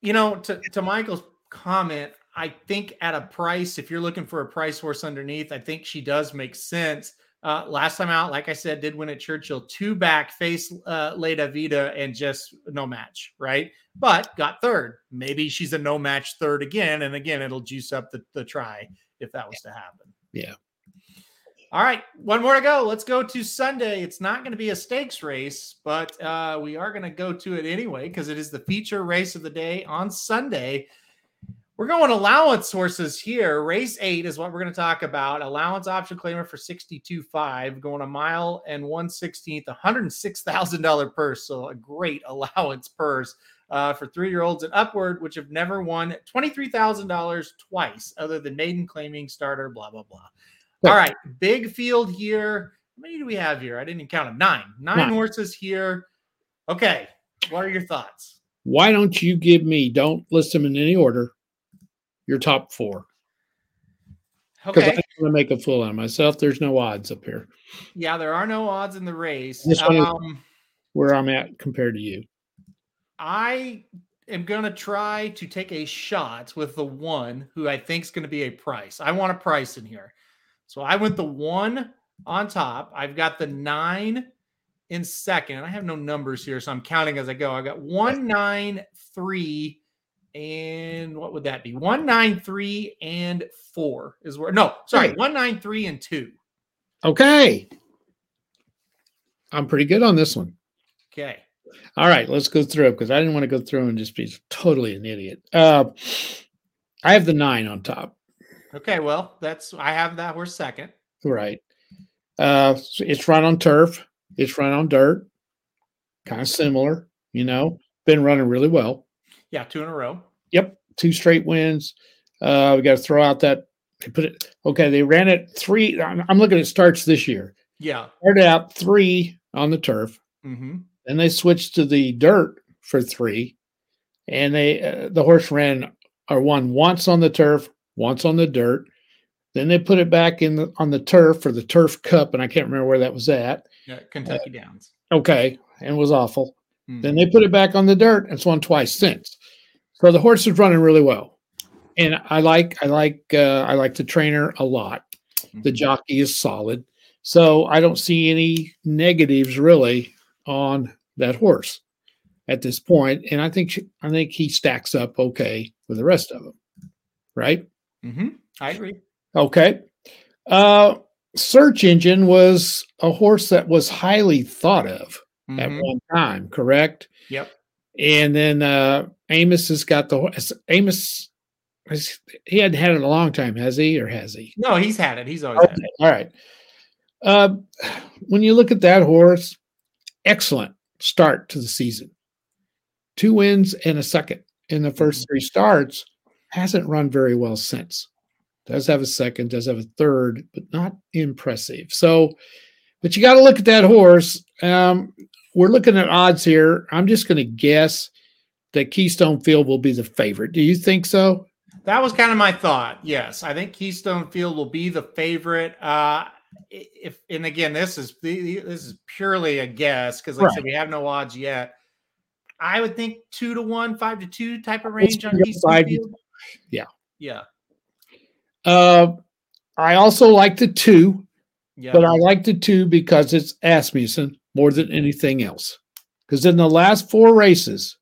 you know, to, to Michael's comment, I think at a price, if you're looking for a price horse underneath, I think she does make sense. Uh, last time out, like I said, did win at Churchill, two back, face uh, Leda Vida, and just no match, right? But got third. Maybe she's a no match third again, and again, it'll juice up the, the try if that was to happen. Yeah. All right, one more to go. Let's go to Sunday. It's not going to be a stakes race, but uh, we are going to go to it anyway because it is the feature race of the day on Sunday. We're going allowance horses here. Race eight is what we're going to talk about. Allowance option claimer for 62.5, going a mile and 1 16th, $106,000 purse. So a great allowance purse. Uh, for three year olds and upward, which have never won $23,000 twice, other than maiden claiming starter, blah, blah, blah. All right, big field here. How many do we have here? I didn't even count them. Nine. Nine, Nine. horses here. Okay. What are your thoughts? Why don't you give me, don't list them in any order, your top four? Because okay. I want to make a fool out of myself. There's no odds up here. Yeah, there are no odds in the race. Um, where I'm at compared to you. I am going to try to take a shot with the one who I think is going to be a price. I want a price in here. So I went the one on top. I've got the nine in second. I have no numbers here, so I'm counting as I go. I got one, nine, three, and what would that be? One nine three and four is where no, sorry, hmm. one nine three and two. Okay. I'm pretty good on this one. Okay. All right, let's go through it because I didn't want to go through and just be totally an idiot. Uh, I have the nine on top. Okay, well, that's I have that. We're second. Right. Uh, it's run on turf. It's run on dirt. Kind of similar, you know. Been running really well. Yeah, two in a row. Yep, two straight wins. Uh, we got to throw out that they put it. Okay, they ran it three. I'm, I'm looking at starts this year. Yeah, started out three on the turf. Mm-hmm. Then they switched to the dirt for three, and they uh, the horse ran or won once on the turf, once on the dirt. Then they put it back in the, on the turf for the turf cup, and I can't remember where that was at. Yeah, Kentucky uh, Downs. Okay, and was awful. Mm-hmm. Then they put it back on the dirt, and it's won twice since. So the horse is running really well, and I like I like uh, I like the trainer a lot. Mm-hmm. The jockey is solid, so I don't see any negatives really on that horse at this point, and I think I think he stacks up okay with the rest of them, right? Mm-hmm. I agree. Okay. Uh, search engine was a horse that was highly thought of mm-hmm. at one time, correct? Yep. And then uh, Amoss has got the Amoss. He hadn't had it a long time, has he, or has he? No, he's had it. He's always okay. had it. All right. Uh, when you look at that horse, excellent start to the season. Two wins and a second in the 1st mm-hmm. three starts. Hasn't run very well since. Does have a second, does have a third, but not impressive. So, but you got to look at that horse. Um, we're looking at odds here. I'm just going to guess that Keystone Field will be the favorite. Do you think so? That was kind of my thought. Yes, I think Keystone Field will be the favorite. Uh, if and again, this is this is purely a guess because, like right. I said, we have no odds yet. I would think two to one, five to two type of range on Keystone Field. Yeah, yeah. Uh, I also like the two, yeah. but I like the two because it's Asmussen more than anything else. Because in the last four races,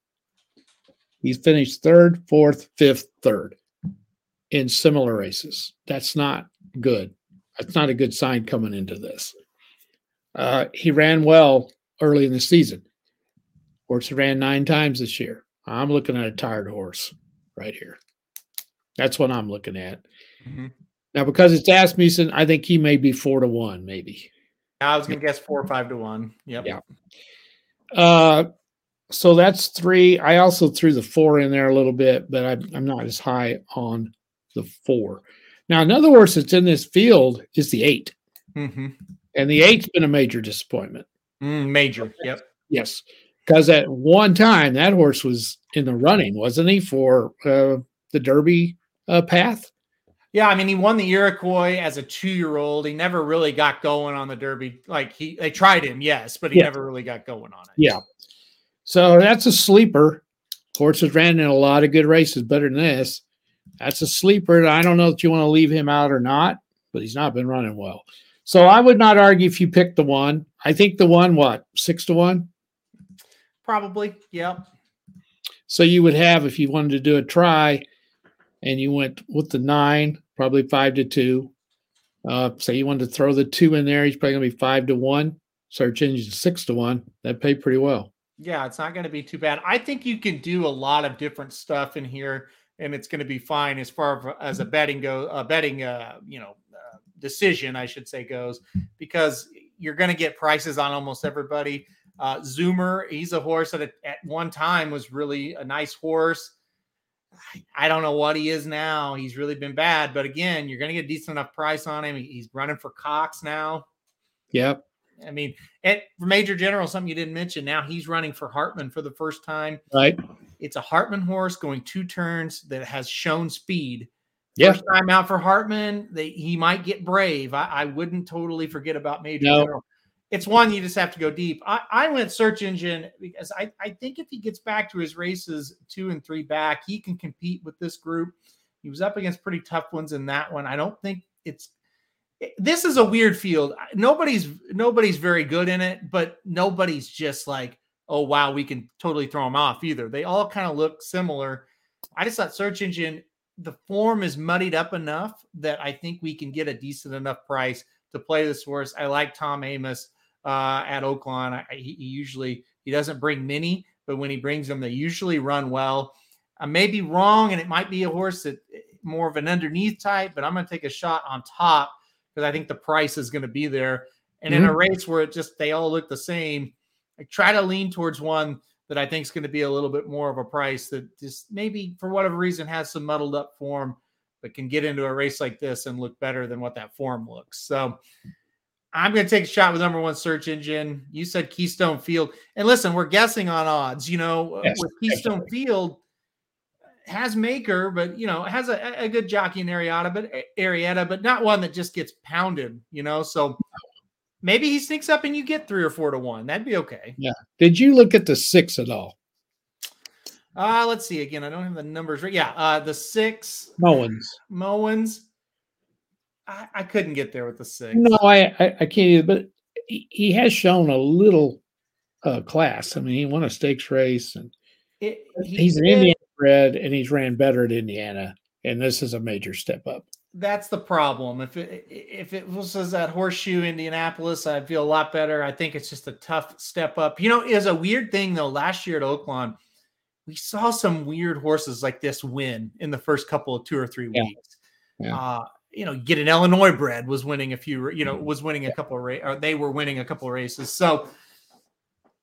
he's finished third, fourth, fifth, third in similar races. That's not good. That's not a good sign coming into this. Uh, he ran well early in the season. Horse ran nine times this year. I'm looking at a tired horse right here. That's what I'm looking at. Mm-hmm. Now, because it's Asmussen, I think he may be four to one, maybe. I was going to guess four or five to one. Yep. Yeah. Uh, so that's three. I also threw the four in there a little bit, but I, I'm not as high on the four. Now, another horse that's in this field is the 8 mm-hmm. and the eight's been a major disappointment. Mm, major. Yep. Yes, because at one time that horse was in the running, wasn't he, for uh, the Derby uh, path? Yeah, I mean, he won the Iroquois as a two-year-old. He never really got going on the Derby. Like he, they tried him, yes, but he yeah. never really got going on it. Yeah. So that's a sleeper. Horses ran in a lot of good races, better than this. That's a sleeper. I don't know if you want to leave him out or not, but he's not been running well. So I would not argue if you pick the one. I think the one, what, six to one? Probably. Yep. So you would have, if you wanted to do a try and you went with the nine, probably five to two. Uh, say you wanted to throw the two in there, he's probably going to be five to one. Search engine six to one. That paid pretty well. Yeah, it's not going to be too bad. I think you can do a lot of different stuff in here, and it's going to be fine as far as a betting go, a betting, uh, you know, uh, decision, I should say, goes because you're going to get prices on almost everybody. Uh, Zoomer, he's a horse that at one time was really a nice horse. I don't know what he is now. He's really been bad, but again, you're going to get a decent enough price on him. He's running for Cox now. Yep. I mean, at Major General, something you didn't mention. Now he's running for Hartman for the first time. Right. It's a Hartman horse going two turns that has shown speed. Yeah. First time out for Hartman, they, he might get brave. I, I wouldn't totally forget about Major no. It's one you just have to go deep. I, I went search engine because I, I think if he gets back to his races two and three back, he can compete with this group. He was up against pretty tough ones in that one. I don't think it's this is a weird field. Nobody's nobody's very good in it, but nobody's just like, oh wow, we can totally throw them off either. They all kind of look similar. I just thought search engine the form is muddied up enough that I think we can get a decent enough price to play this horse. I like Tom Amoss uh, at Oaklawn. I, he, he, usually he doesn't bring many, but when he brings them, they usually run well. I may be wrong, and it might be a horse that eh, more of an underneath type, but I'm going to take a shot on top because I think the price is going to be there. And mm-hmm. in a mm-hmm. race where it just they all look the same, I try to lean towards one that I think is going to be a little bit more of a price that just maybe for whatever reason has some muddled up form, but can get into a race like this and look better than what that form looks. So I'm going to take a shot with number one search engine. You said Keystone Field. And listen, we're guessing on odds. You know, yes, with Keystone definitely. Field, has Maker, but you know, has a, a good jockey in Arrieta, but Arrieta, but not one that just gets pounded, you know. So maybe he sneaks up and you get three or four to one. That'd be okay. Yeah. Did you look at the six at all? Uh let's see again. I don't have the numbers right. Yeah, uh the six Mowens. Mowens. I, I couldn't get there with the six. No, I I, I can't either, but he, he has shown a little uh class. I mean, he won a stakes race and it, he he's an Indian bred and he's ran better at Indiana, and this is a major step up. That's the problem. If it if it was at Horseshoe Indianapolis, I'd feel a lot better. I think it's just a tough step up. You know, is a weird thing though. Last year at Oaklawn, we saw some weird horses like this win in the first couple of two or three weeks. Yeah. Yeah. Uh, you know, get an Illinois bred was winning a few. You know, was winning a couple of races. They were winning a couple of races. So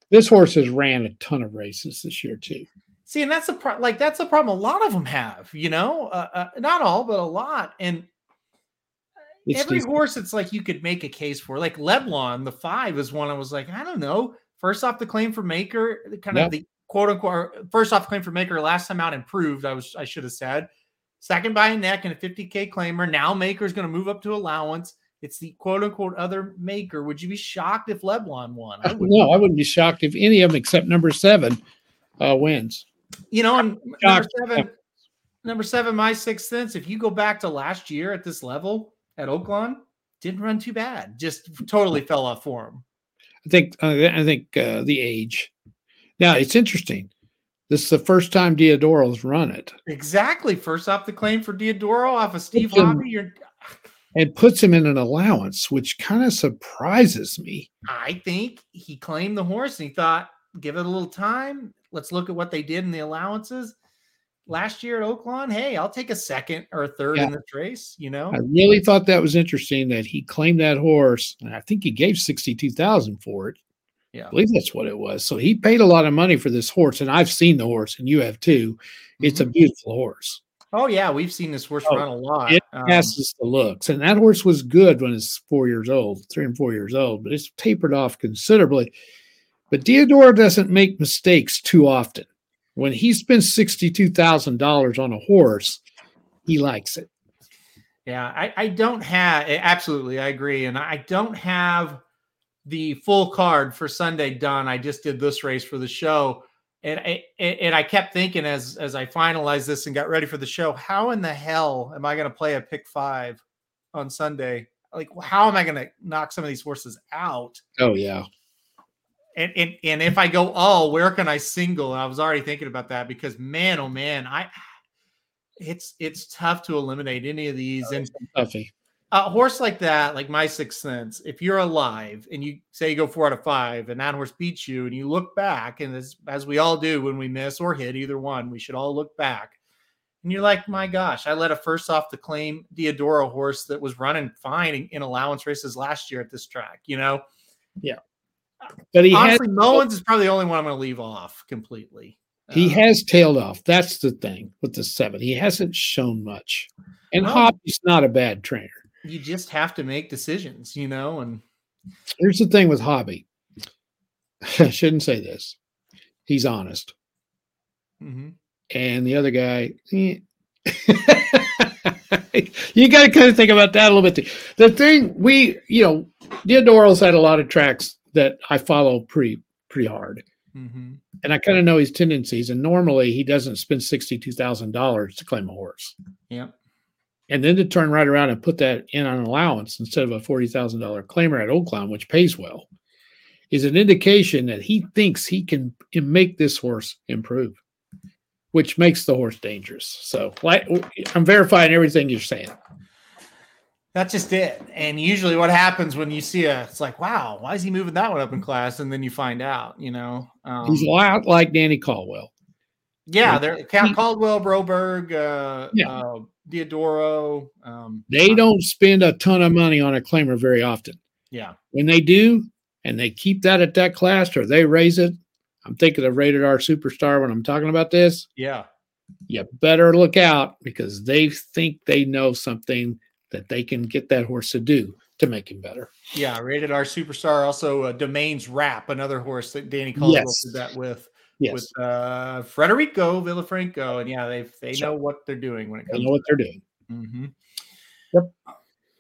this horse has ran a ton of races this year too. See, and that's the pro- like that's the problem. A lot of them have, you know, uh, uh, not all, but a lot. And it's every decent. horse, it's like you could make a case for. Like Leblon, the five is one. I was like, I don't know. First off, the claim for Maker, kind yep. of the quote unquote. First off, claim for Maker last time out improved. I was I should have said. Second by a neck and a 50k claimer. Now Maker is going to move up to allowance. It's the quote unquote other maker. Would you be shocked if Leblon won? I no, I wouldn't be shocked if any of them except number seven uh, wins you know, and number seven, number seven, my sixth sense. If you go back to last year at this level at Oaklawn, didn't run too bad. Just totally fell off form. I think uh, I think uh, the age. Now it's interesting. This is the first time Diodoro's run it. Exactly. First off the claim for Diodoro off of Steve Hobby. You're and puts him in an allowance, which kind of surprises me. I think he claimed the horse and he thought, give it a little time. Let's look at what they did in the allowances last year at Oaklawn. Hey, I'll take a second or a third yeah. in this race. You know, I really thought that was interesting that he claimed that horse, and I think he gave sixty-two thousand for it. Yeah, I believe that's what it was. So he paid a lot of money for this horse, and I've seen the horse, and you have too. It's mm-hmm. a beautiful horse. Oh yeah, we've seen this horse oh, run a lot. It um, passes the looks, and that horse was good when it's four years old, three and four years old, but it's tapered off considerably. But Diodoro doesn't make mistakes too often. When he spends $62,000 on a horse, he likes it. Yeah, I, I don't have absolutely, I agree. And I don't have the full card for Sunday done. I just did this race for the show. And I, and I kept thinking as as I finalized this and got ready for the show, how in the hell am I going to play a pick five on Sunday? Like, how am I going to knock some of these horses out? Oh yeah, and, and and if I go, oh, where can I single? And I was already thinking about that because man, oh man, I it's it's tough to eliminate any of these. Oh, and toughy. A horse like that, like my sixth sense, if you're alive and you say you go four out of five and that horse beats you and you look back, and as, as we all do when we miss or hit either one, we should all look back. And you're like, my gosh, I let a first off the claim Diodoro horse that was running fine in, in allowance races last year at this track, you know? Yeah. But he honestly, has, Mullins is probably the only one I'm going to leave off completely. He uh, has tailed off. That's the thing with the seven. He hasn't shown much, and well, Hobby's not a bad trainer. You just have to make decisions, you know. And here's the thing with Hobby. I shouldn't say this. He's honest, mm-hmm. and the other guy. Eh. you got to kind of think about that a little bit. Too. The thing we, you know, Diodoro's had a lot of tracks that I follow pretty pretty hard, mm-hmm. and I kind of know his tendencies. And normally, he doesn't spend sixty two thousand dollars to claim a horse. Yeah, and then to turn right around and put that in on allowance instead of a forty thousand dollar claimer at Oaklawn, which pays well, is an indication that he thinks he can make this horse improve which makes the horse dangerous. So, like, I'm verifying everything you're saying. That's just it. And usually, what happens when you see a, it's like, wow, why is he moving that one up in class? And then you find out, you know, um, he's a lot like Danny Caldwell. Yeah, they're Caldwell, Broberg, uh, yeah. uh, Diodoro. Um, they don't spend a ton of money on a claimer very often. Yeah, when they do, and they keep that at that class or they raise it, I'm thinking of rated R superstar when I'm talking about this. Yeah. You better look out because they think they know something that they can get that horse to do to make him better. Yeah, rated R superstar. Also, uh, Domains Rap, another horse that Danny Caldwell yes. did that with. Yes. With uh, Federico Villafranco, and yeah, they they know what they're doing when it comes. They know what they're doing. Mm-hmm. Yep.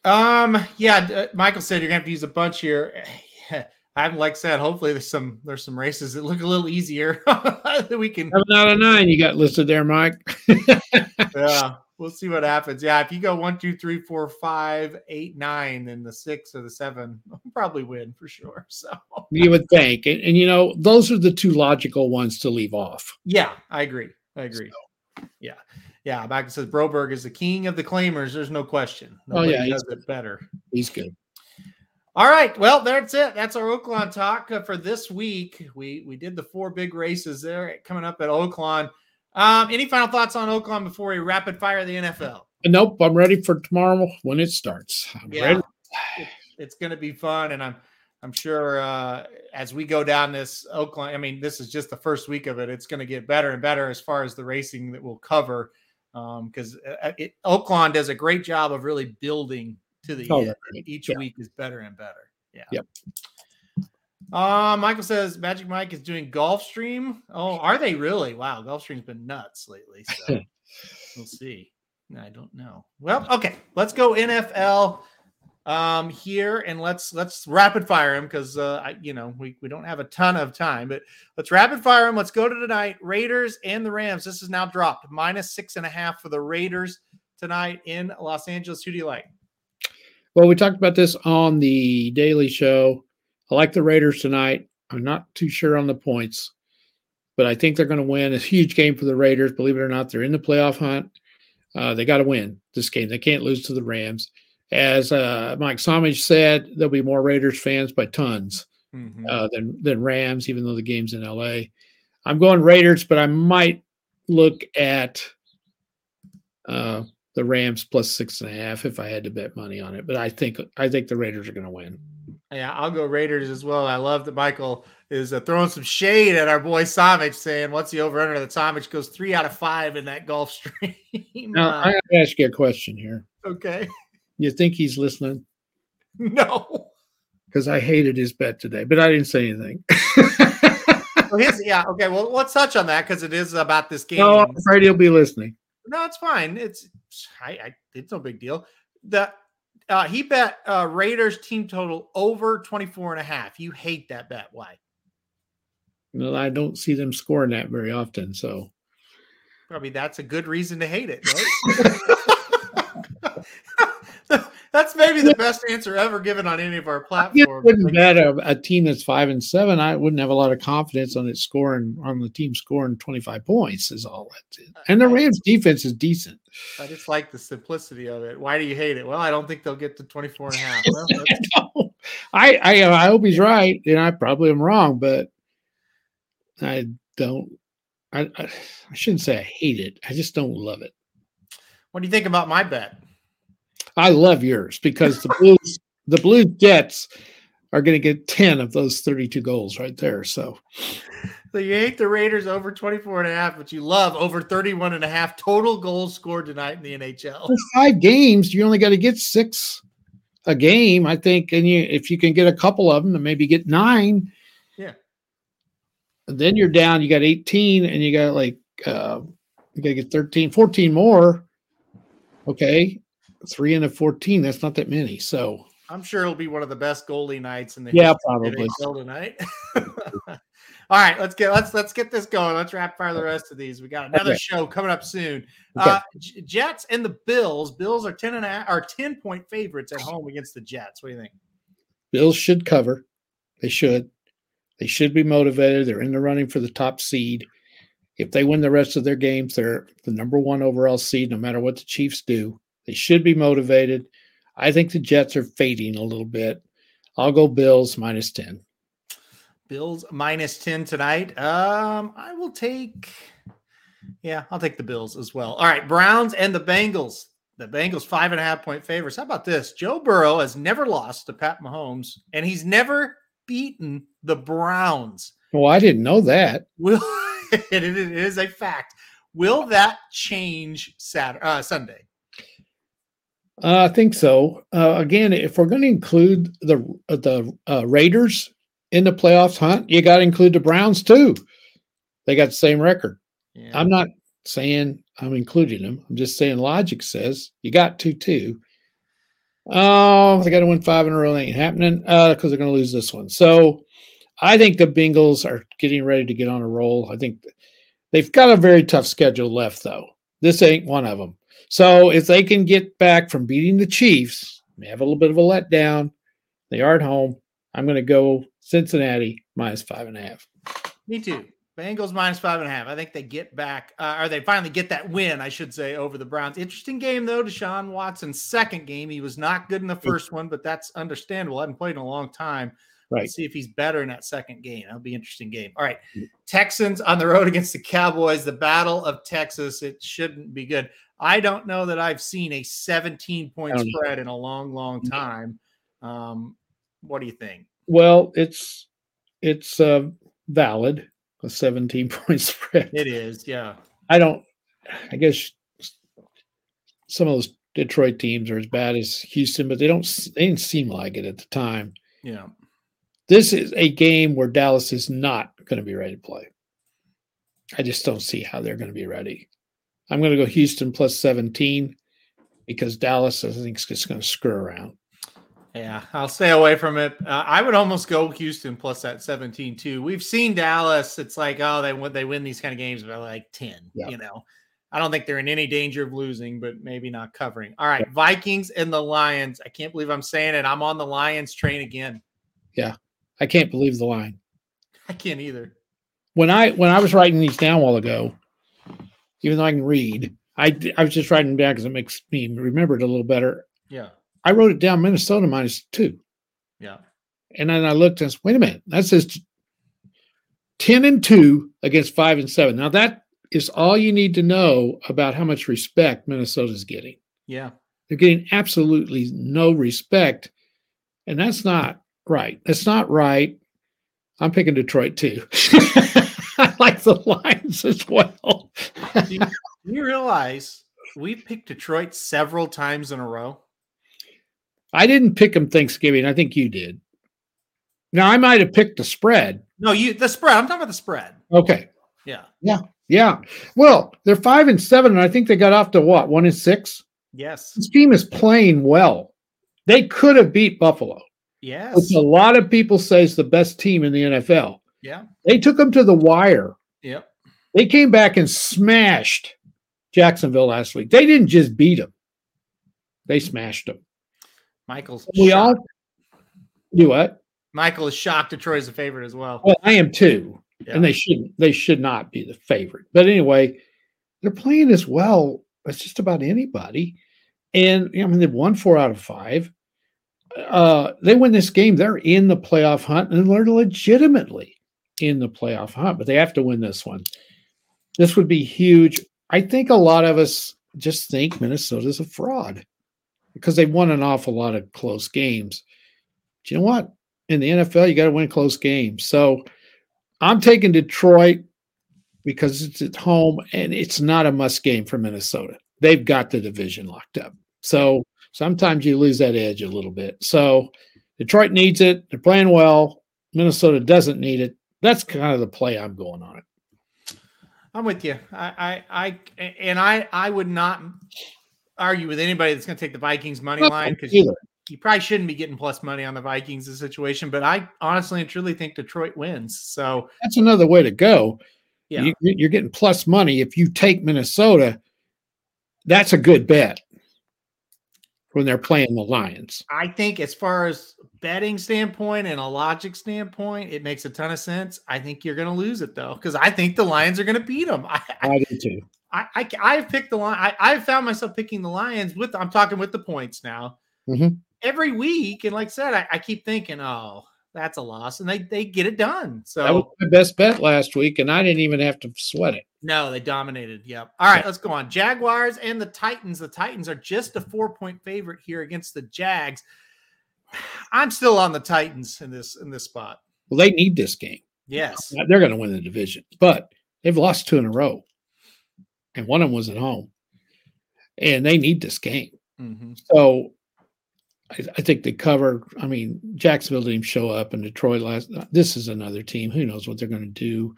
Um. Yeah. Uh, Michael said you're gonna have to use a bunch here. I'm like said, hopefully there's some there's some races that look a little easier that we can. Seven out of nine, you got listed there, Mike. yeah, we'll see what happens. Yeah, if you go one, two, three, four, five, eight, nine, then the six or the seven will probably win for sure. So you would think, and, and, you know those are the two logical ones to leave off. Yeah, I agree. I agree. So. Yeah, yeah. Back to says Broberg is the king of the claimers. There's no question. Nobody oh yeah, does it better. He's good. All right. Well, that's it. That's our Oaklawn talk uh, for this week. We we did the four big races there coming up at Oaklawn. Um, any final thoughts on Oaklawn before we rapid fire the NFL? Nope. I'm ready for tomorrow when it starts. I'm yeah, ready. it's going to be fun, and I'm I'm sure uh, as we go down this Oaklawn. I mean, this is just the first week of it. It's going to get better and better as far as the racing that we'll cover. Because um, uh, Oaklawn does a great job of really building to the oh, end. Each yeah. week is better and better. Yeah. Yep. Uh, Michael says Magic Mike is doing Gulfstream. Oh, are they really? Wow, Gulfstream's been nuts lately. So we'll see. I don't know. Well, okay, let's go NFL um here and let's let's rapid fire him because uh I, you know we, we don't have a ton of time but let's rapid fire him let's go to tonight raiders and the rams this is now dropped minus six and a half for the raiders tonight in los angeles who do you like well, we talked about this on the Daily Show. I like the Raiders tonight. I'm not too sure on the points, but I think they're going to win. It's a huge game for the Raiders. Believe it or not, they're in the playoff hunt. Uh, they got to win this game. They can't lose to the Rams. As uh, Mike Somage said, there'll be more Raiders fans by tons mm-hmm. uh, than than Rams, even though the game's in LA. I'm going Raiders, but I might look at uh, the Rams plus six and a half if I had to bet money on it. But I think I think the Raiders are going to win. Yeah, I'll go Raiders as well. I love that Michael is uh, throwing some shade at our boy Samich, saying what's the over under that Samich goes three out of five in that Gulfstream. now uh, I have to ask you a question here. Okay. You think he's listening? No. Because I hated his bet today, but I didn't say anything. well, his, yeah, okay. Well, let's touch on that because it is about this game. No, I'm afraid he'll be listening. No, it's fine. It's I, I it's no big deal. The uh, he bet uh, Raiders team total over 24 and a half. You hate that bet. Why? Well, I don't see them scoring that very often. So probably that's a good reason to hate it. Right? That's maybe the best answer ever given on any of our platforms. I wouldn't bet a, a, team that's five and seven. I wouldn't have a lot of confidence on it scoring on the team scoring 25 points is all that. Uh, and the Rams defense is decent. I just like the simplicity of it. Why do you hate it? Well, I don't think they'll get to 24 and a half. Well, I, I, I hope he's right. And I probably am wrong, but I don't I, I shouldn't say I hate it. I just don't love it. What do you think about my bet? I love yours because the Blues, the Blues Jets are going to get 10 of those 32 goals right there. So, so you hate the Raiders over 24 and a half, but you love over 31 and a half total goals scored tonight in the NHL. Five games, you only got to get six a game, I think. And you, if you can get a couple of them and maybe get nine, yeah. then you're down, you got 18 and you got like, uh, you got to get 13, 14 more. Okay. Three and a 14. That's not that many. So, I'm sure it'll be one of the best goalie nights in the yeah, probably tonight. All right, let's get let's let's get this going. Let's wrap fire the rest of these. We got another okay. show coming up soon. Okay. Uh, Jets and the Bills. Bills are ten and a, are ten point favorites at home against the Jets. What do you think? Bills should cover. They should. They should be motivated. They're in the running for the top seed. If they win the rest of their games, they're the number one overall seed, no matter what the Chiefs do. They should be motivated. I think the Jets are fading a little bit. I'll go Bills minus 10. Bills minus 10 tonight. Um, I will take, yeah, I'll take the Bills as well. All right, Browns and the Bengals. The Bengals five and a half point favorites. How about this? Joe Burrow has never lost to Pat Mahomes, and he's never beaten the Browns. Well, I didn't know that. Will it is a fact. Will that change Saturday, uh, Sunday? Uh, I think so. Uh, again, if we're going to include the uh, the uh, Raiders in the playoffs hunt, you got to include the Browns too. They got the same record. Yeah. I'm not saying I'm including them. I'm just saying logic says you got to too. Oh, they got to win five in a row. That ain't happening because uh, they're going to lose this one. So I think the Bengals are getting ready to get on a roll. I think they've got a very tough schedule left, though. This ain't one of them. So if they can get back from beating the Chiefs, they have a little bit of a letdown. They are at home. I'm going to go Cincinnati minus five and a half. Me too. Bengals minus five and a half. I think they get back, uh, or they finally get that win, I should say, over the Browns. Interesting game though. Deshaun Watson's second game. He was not good in the first one, but that's understandable. I haven't played in a long time. Right. Let's see if he's better in that second game. That'll be an interesting game. All right. Texans on the road against the Cowboys. The Battle of Texas. It shouldn't be good. I don't know that I've seen a 17 point spread know. in a long, long time. Um, what do you think? Well, it's it's uh, valid a 17 point spread. It is, yeah. I don't. I guess some of those Detroit teams are as bad as Houston, but they don't. They didn't seem like it at the time. Yeah. This is a game where Dallas is not going to be ready to play. I just don't see how they're going to be ready. I'm going to go Houston plus 17 because Dallas, I think, is just going to screw around. Yeah, I'll stay away from it. Uh, I would almost go Houston plus that 17 too. We've seen Dallas. It's like, oh, they they win these kind of games by like 10. Yeah. You know, I don't think they're in any danger of losing, but maybe not covering. All right, yeah. Vikings and the Lions. I can't believe I'm saying it. I'm on the Lions train again. Yeah, I can't believe the line. I can't either. When I when I was writing these down a while ago, even though I can read. I, I was just writing down because it makes me remember it a little better. Yeah. I wrote it down Minnesota minus two. Yeah. And then I looked and said, wait a minute, that says 10 and 2 against 5 and 7. Now that is all you need to know about how much respect Minnesota's getting. Yeah. They're getting absolutely no respect. And that's not right. That's not right. I'm picking Detroit too. Like the Lions as well. do, you, do you realize we picked Detroit several times in a row? I didn't pick them Thanksgiving. I think you did. Now I might have picked the spread. No, you the spread. I'm talking about the spread. Okay. Yeah. Yeah. Yeah. Well, they're five and seven, and I think they got off to what one and six. Yes. This team is playing well. They could have beat Buffalo. Yes. Which a lot of people say is the best team in the NFL. Yeah. They took them to the wire. Yep. They came back and smashed Jacksonville last week. They didn't just beat them, they smashed them. Michael's we shocked. all do what? Michael is shocked Detroit's a favorite as well. Well, I am too. Yeah. And they shouldn't they should not be the favorite. But anyway, they're playing as well as just about anybody. And I mean they've won four out of five. Uh, they win this game, they're in the playoff hunt and they're legitimately in the playoff hunt, but they have to win this one. This would be huge. I think a lot of us just think Minnesota's a fraud because they've won an awful lot of close games. Do you know what? in the NFL, you got to win close games. So I'm taking Detroit because it's at home and it's not a must game for Minnesota. They've got the division locked up. So sometimes you lose that edge a little bit. So Detroit needs it. They're playing well. Minnesota doesn't need it. That's kind of the play I'm going on it. I'm with you. I, I, I, and I, I would not argue with anybody that's going to take the Vikings money line because you, you probably shouldn't be getting plus money on the Vikings in situation. But I honestly and truly think Detroit wins. So that's another way to go. Yeah, you, you're getting plus money if you take Minnesota. That's a good bet when they're playing the Lions. I think, as far as betting standpoint and a logic standpoint, it makes a ton of sense. I think you're going to lose it though, because I think the Lions are going to beat them. I, I, do too. I, I I've picked the line. I, I've found myself picking the Lions with. I'm talking with the points now. Mm-hmm. Every week, and like I said, I, I keep thinking, oh, that's a loss, and they they get it done. So that was my best bet last week, and I didn't even have to sweat it. No, they dominated. Yep. All right, let's go on. Jaguars and the Titans. The Titans are just a four point favorite here against the Jags. I'm still on the Titans in this in this spot. Well, they need this game. Yes, they're going to win the division, but they've lost two in a row, and one of them was at home, and they need this game. Mm-hmm. So I, I, think they cover. I mean, Jacksonville didn't show up, and Detroit last. This is another team. Who knows what they're going to do?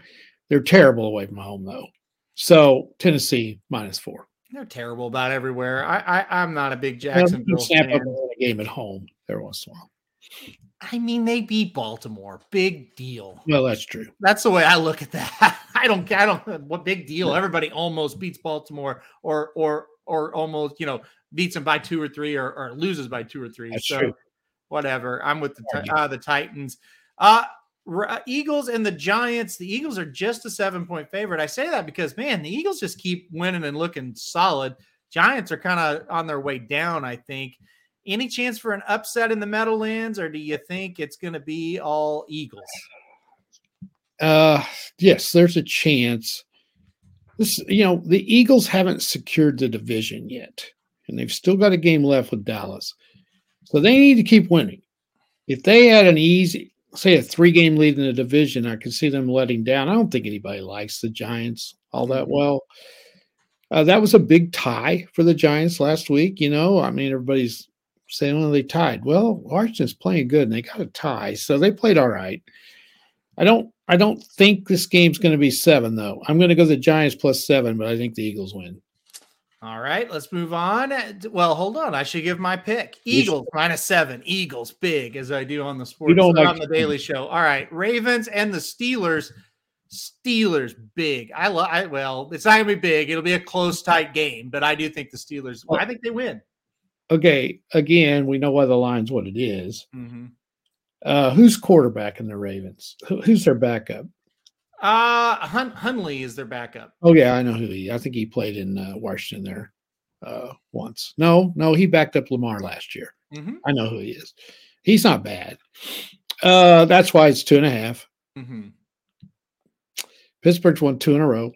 They're terrible away from home, though. So Tennessee minus four. They're terrible about everywhere. I, I am not a big Jacksonville snap fan. up a game at home every once in a while. I mean, they beat Baltimore. Big deal. Well, that's true. That's the way I look at that. I don't. I don't. What big deal? Everybody almost beats Baltimore, or or or almost you know beats them by two or three, or, or loses by two or three. That's so true. whatever. I'm with the uh, the Titans. Uh uh, Eagles and the Giants. The Eagles are just a seven point favorite. I say that because, man, the Eagles just keep winning and looking solid. Giants are kind of on their way down, I think. Any chance for an upset in the Meadowlands, or do you think it's going to be all Eagles? Uh, yes, there's a chance. This, you know, the Eagles haven't secured the division yet, and they've still got a game left with Dallas, so they need to keep winning. If they had an easy, say a three game lead in the division, I could see them letting down. I don't think anybody likes the Giants all that mm-hmm. well. Uh, that was a big tie for the Giants last week. You know, I mean, everybody's saying, well, they tied. Well, Washington's playing good and they got a tie. So they played all right. I don't I don't think this game's going to be seven, though. I'm going to go the Giants plus seven, but I think the Eagles win. All right, let's move on. Well, hold on. I should give my pick. Eagles minus seven. Eagles big as I do on the sports like on the Daily Show. All right, Ravens and the Steelers. Steelers big. I love. I well, it's not gonna be big. It'll be a close, tight game, but I do think the Steelers. Well, I think they win. Okay, again, we know why the line's what it is. Mm-hmm. Uh, who's quarterback in the Ravens? Who, who's their backup? Uh, Hun- Huntley is their backup. Oh yeah, I know who he. I think he played in uh, Washington there uh, once. No, no, he backed up Lamar last year. Mm-hmm. I know who he is. He's not bad. Uh, that's why it's two and a half. Mm-hmm. Pittsburgh's won two in a row.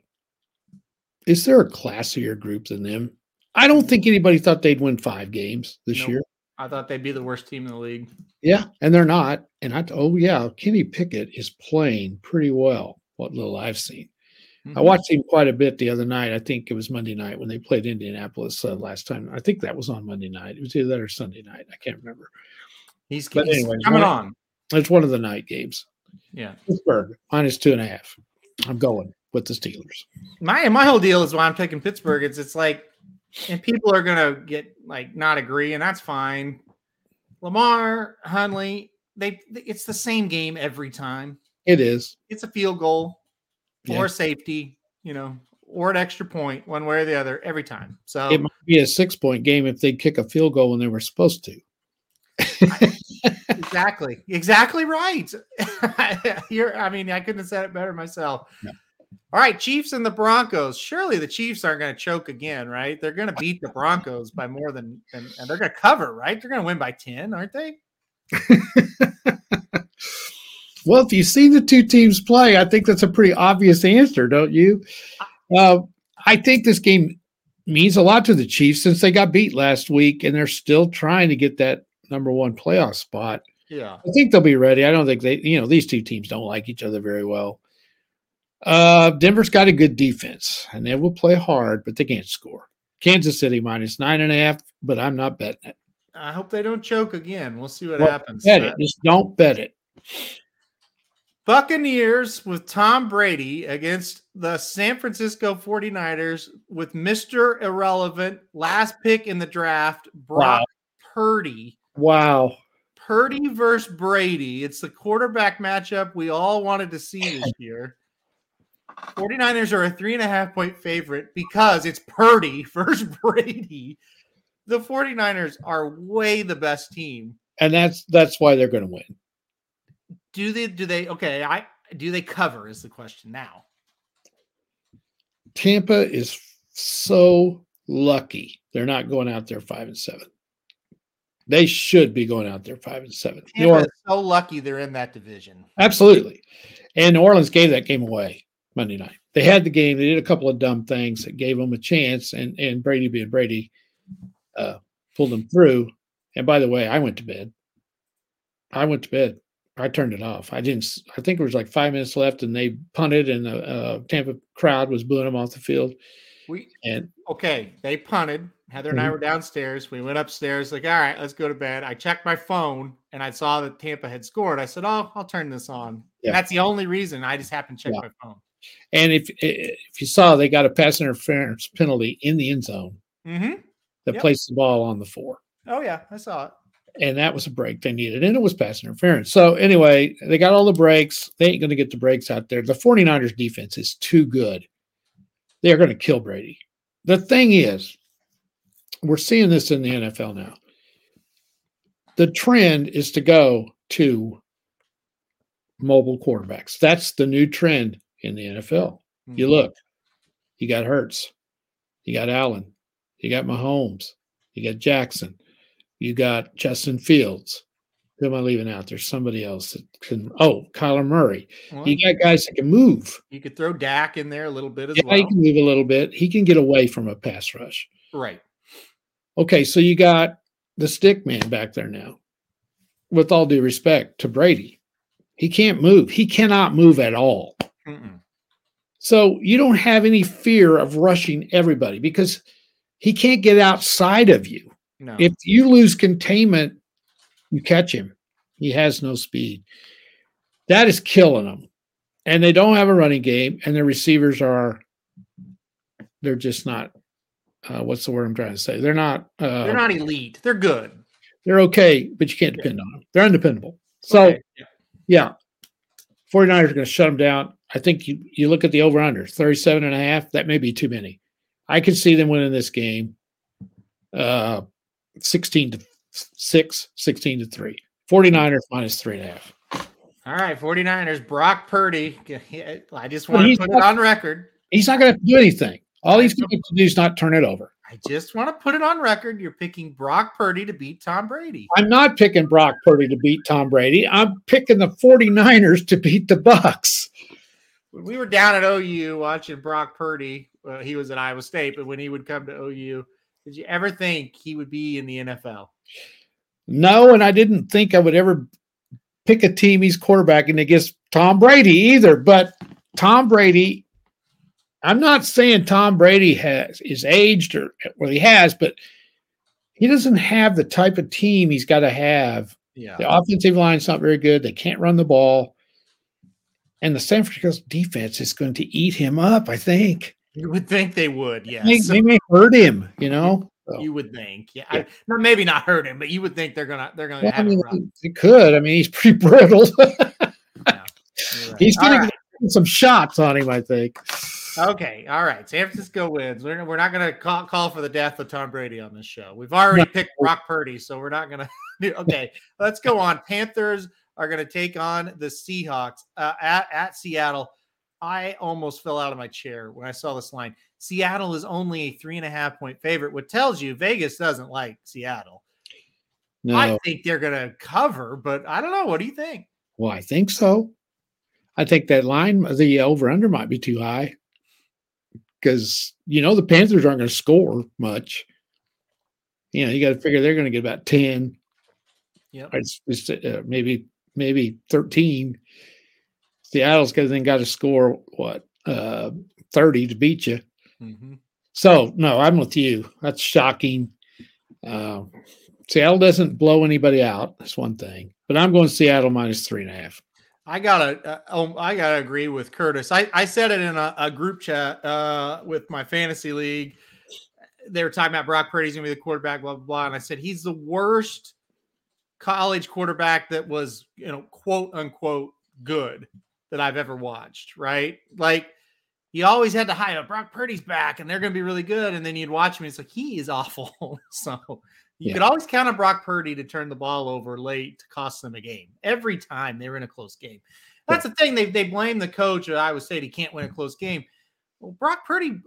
Is there a classier group than them? I don't think anybody thought they'd win five games this nope. year. I thought they'd be the worst team in the league. Yeah, and they're not. And I, oh yeah, Kenny Pickett is playing pretty well what little I've seen. Mm-hmm. I watched him quite a bit the other night. I think it was Monday night when they played Indianapolis uh, last time. I think that was on Monday night. It was either that or Sunday night. I can't remember. He's, but he's anyway, coming on. It's one of the night games. Yeah. Pittsburgh minus two and a half. I'm going with the Steelers. My my whole deal is why I'm taking Pittsburgh. It's it's like, and people are gonna get like not agree, and that's fine. Lamar, Huntley, they it's the same game every time. It is. It's a field goal yeah. or safety, you know, or an extra point, one way or the other, every time. So it might be a six point game if they kick a field goal when they were supposed to. exactly. Exactly right. You're, I mean, I couldn't have said it better myself. No. All right, Chiefs and the Broncos. Surely the Chiefs aren't going to choke again, right? They're going to beat the Broncos by more than, and, and they're going to cover, right? They're going to win by 10, aren't they? Well, if you see the two teams play, I think that's a pretty obvious answer, don't you? Uh, I think this game means a lot to the Chiefs since they got beat last week and they're still trying to get that number one playoff spot. Yeah. I think they'll be ready. I don't think they, you know, these two teams don't like each other very well. Uh, Denver's got a good defense and they will play hard, but they can't score. Kansas City minus nine and a half, but I'm not betting it. I hope they don't choke again. We'll see what Well, happens. Bet it. Just don't bet it. Buccaneers with Tom Brady against the San Francisco 49ers with Mr. Irrelevant, last pick in the draft, Brock Wow. Purdy. Wow. Purdy versus Brady. It's the quarterback matchup we all wanted to see this year. 49ers are a three and a half point favorite because it's Purdy versus Brady. The 49ers are way the best team. And that's that's why they're going to win. Do they do they okay, I do they cover is the question now. Tampa is so lucky they're not going out there five and seven. They should be going out there five and seven. New Tampa Orleans, is so lucky they're in that division. absolutely. And New Orleans gave that game away Monday night. They had the game. They did a couple of dumb things that gave them a chance, and and Brady being Brady uh, pulled them through. And by the way, I went to bed. I went to bed. I turned it off. I didn't. I think it was like five minutes left, and they punted, and the uh, Tampa crowd was booing them off the field. We And okay, they punted. Heather and I Mhm. were downstairs. We went upstairs, like, all right, let's go to bed. I checked my phone and I saw that Tampa had scored. I said, Oh, I'll turn this on. Yeah. And that's the only reason I just happened to check Yeah. my phone. And if if you saw, they got a pass interference penalty in the end zone Mm-hmm. that Yep. placed the ball on the four. Oh, yeah, I saw it. and that was a break they needed and it was pass interference so anyway they got all the breaks they ain't going to get the breaks out there the 49ers defense is too good they're going to kill brady the thing is we're seeing this in the nfl now the trend is to go to mobile quarterbacks that's the new trend in the nfl you Mhm. look you got Hurts, you got Allen, you got Mahomes, you got Jackson, you got Justin Fields. Who am I leaving out? There's somebody else that can. Oh, Kyler Murray. Well, You got guys that can move. you could throw Dak in there a little bit as Yeah, well. he can move a little bit. He can get away from a pass rush. Right. Okay, so you got the stick man back there now. With all due respect to Brady, he can't move. He cannot move at all. Mm-mm. So you don't have any fear of rushing everybody because he can't get outside of you. No. If you lose containment, you catch him. He has no speed. That is killing them. And they don't have a running game, and their receivers are, they're just not, uh, what's the word I'm trying to say? They're not, uh, They're not elite. They're good. they're okay, but you can't depend on them. They're undependable. So, Okay. Yeah. yeah, 49ers are going to shut them down. I think you, you look at the over under 37 and a half, that may be too many. I could see them winning this game uh, 16 to 6, 16 to 3. 49ers minus three and a half. All right, 49ers, Brock Purdy. I just want he's to put not- it on record. He's not going to do anything. All he's going to do is not turn it over. I just want to put it on record. You're picking Brock Purdy to beat Tom Brady. I'm not picking Brock Purdy to beat Tom Brady. I'm picking the 49ers to beat the Bucs. When we were down at OU watching Brock Purdy, uh, he was at Iowa State, but when he would come to OU, did you ever think he would be in the NFL? No, and I didn't think I would ever pick a team he's quarterbacking against Tom Brady either. But Tom Brady, I'm not saying Tom Brady has is aged or well he has, but he doesn't have the type of team he's got to have. Yeah. The offensive line's not very good. They can't run the ball. And the San Francisco defense is going to eat him up, I think. You would think they would, They, yes. they may hurt him, you know. So, You would think, yeah. Yeah. I, no, maybe not hurt him, but you would think they're gonna they're gonna well, I mean, it could. I mean, he's pretty brittle. You're right. He's going right. get some shots on him, I think. Okay, all right. San Francisco wins. We're, we're not going to call, call for the death of Tom Brady on this show. We've already picked Brock Purdy, so we're not going to. Okay, let's go on. Panthers are going to take on the Seahawks uh, at at Seattle. I almost fell out of my chair when I saw this line. Seattle is only a three and a half point favorite, what tells you Vegas doesn't like Seattle. No, I think they're going to cover, but I don't know. What do you think? well, I think so. I think that line, the over under, might be too high because you know the Panthers aren't going to score much. You know, you got to figure they're going to get about ten. Yeah, it's, it's uh, maybe maybe thirteen. Seattle's got then got to score what uh, thirty to beat you. Mm-hmm. So no, I'm with you. That's shocking. Uh, Seattle doesn't blow anybody out. That's one thing, but I'm going Seattle minus three and a half. I gotta, uh, oh, I gotta agree with Curtis. I, I said it in a, a group chat uh, with my fantasy league. They were talking about Brock Purdy's gonna be the quarterback, blah blah blah, and I said he's the worst college quarterback that was, you know, quote unquote good that I've ever watched. Right, like you always had to hide. up. Brock Purdy's back, and they're gonna be really good, and then you'd watch him. It's like he is awful. so you yeah. could always count on Brock Purdy to turn the ball over late to cost them a game every time they were in a close game. That's yeah. the thing. They they blame the coach at Iowa State. He can't win a close game. Well, Brock Purdy,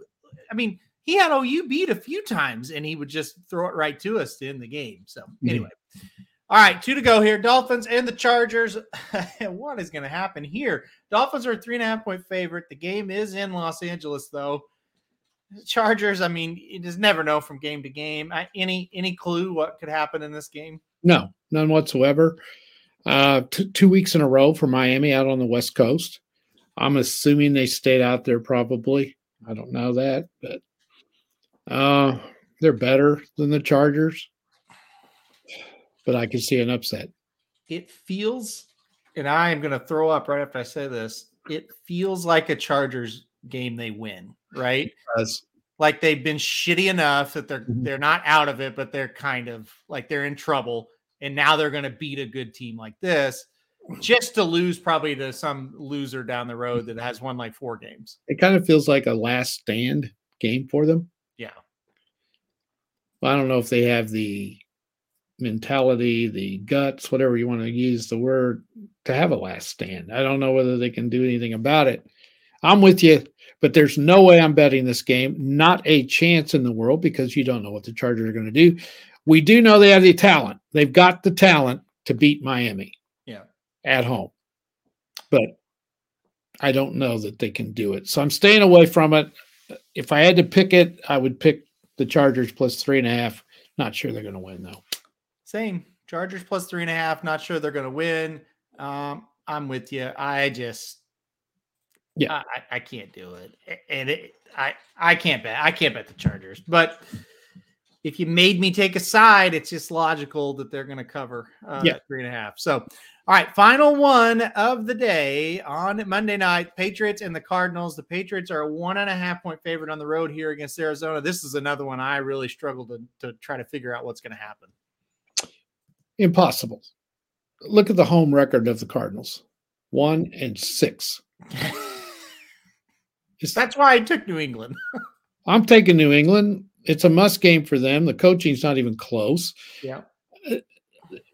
I mean, he had OU beat a few times and he would just throw it right to us to end the game. So anyway. Mm-hmm. All right, two to go here. Dolphins and the Chargers. what is going to happen here? Dolphins are a three and a half point favorite. The game is in Los Angeles, though. Chargers, I mean, you just never know from game to game. Any any clue what could happen in this game? No, none whatsoever. Uh, t- two weeks in a row for Miami out on the West Coast. I'm assuming they stayed out there probably. I don't know that, but uh, they're better than the Chargers. But I can see an upset. It feels, and I am going to throw up right after I say this. It feels like a Chargers game they win, right? Like they've been shitty enough that they're mm-hmm. they're not out of it, but they're kind of like they're in trouble, and now they're going to beat a good team like this, just to lose probably to some loser down the road that has won like four games. It kind of feels like a last stand game for them. Yeah. Well, I don't know if they have the mentality, the guts, whatever you want to use the word, to have a last stand. I don't know whether they can do anything about it. I'm with you, but there's no way I'm betting this game. Not a chance in the world because you don't know what the Chargers are going to do. We do know they have the talent. They've got the talent to beat Miami. Yeah. At home. But I don't know that they can do it. So I'm staying away from it. If I had to pick it, I would pick the Chargers plus three and a half. Not sure they're going to win though. Same. Chargers plus three and a half. Not sure they're going to win. Um, I'm with you. I just yeah, I, I can't do it, and it, I I can't bet I can't bet the Chargers. But if you made me take a side, it's just logical that they're going to cover uh, yeah. three and a half. So, all right, final one of the day on Monday night: Patriots and the Cardinals. The Patriots are a one and a half point favorite on the road here against Arizona. This is another one I really struggle to to try to figure out what's going to happen. Impossible. Look at the home record of the Cardinals: one and six. That's why I took New England. I'm taking New England. It's a must game for them. The coaching's not even close. Yeah.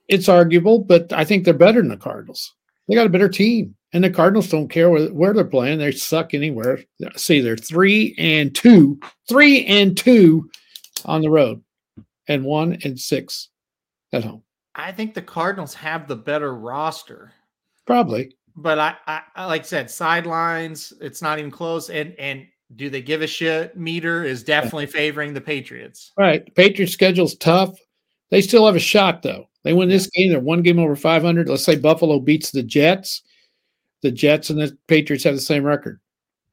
It's arguable, but I think they're better than the Cardinals. They got a better team. And the Cardinals don't care where, where they're playing. They suck anywhere. See, they're three and two, three and two on the road, and one and six at home. I think the Cardinals have the better roster. Probably but I, I, like I said, sidelines. It's not even close. And and do they give a shit? Meter is definitely favoring the Patriots. Right. The Patriots schedule's tough. They still have a shot though. They win this game. They're one game over 500. Let's say Buffalo beats the Jets. The Jets and the Patriots have the same record.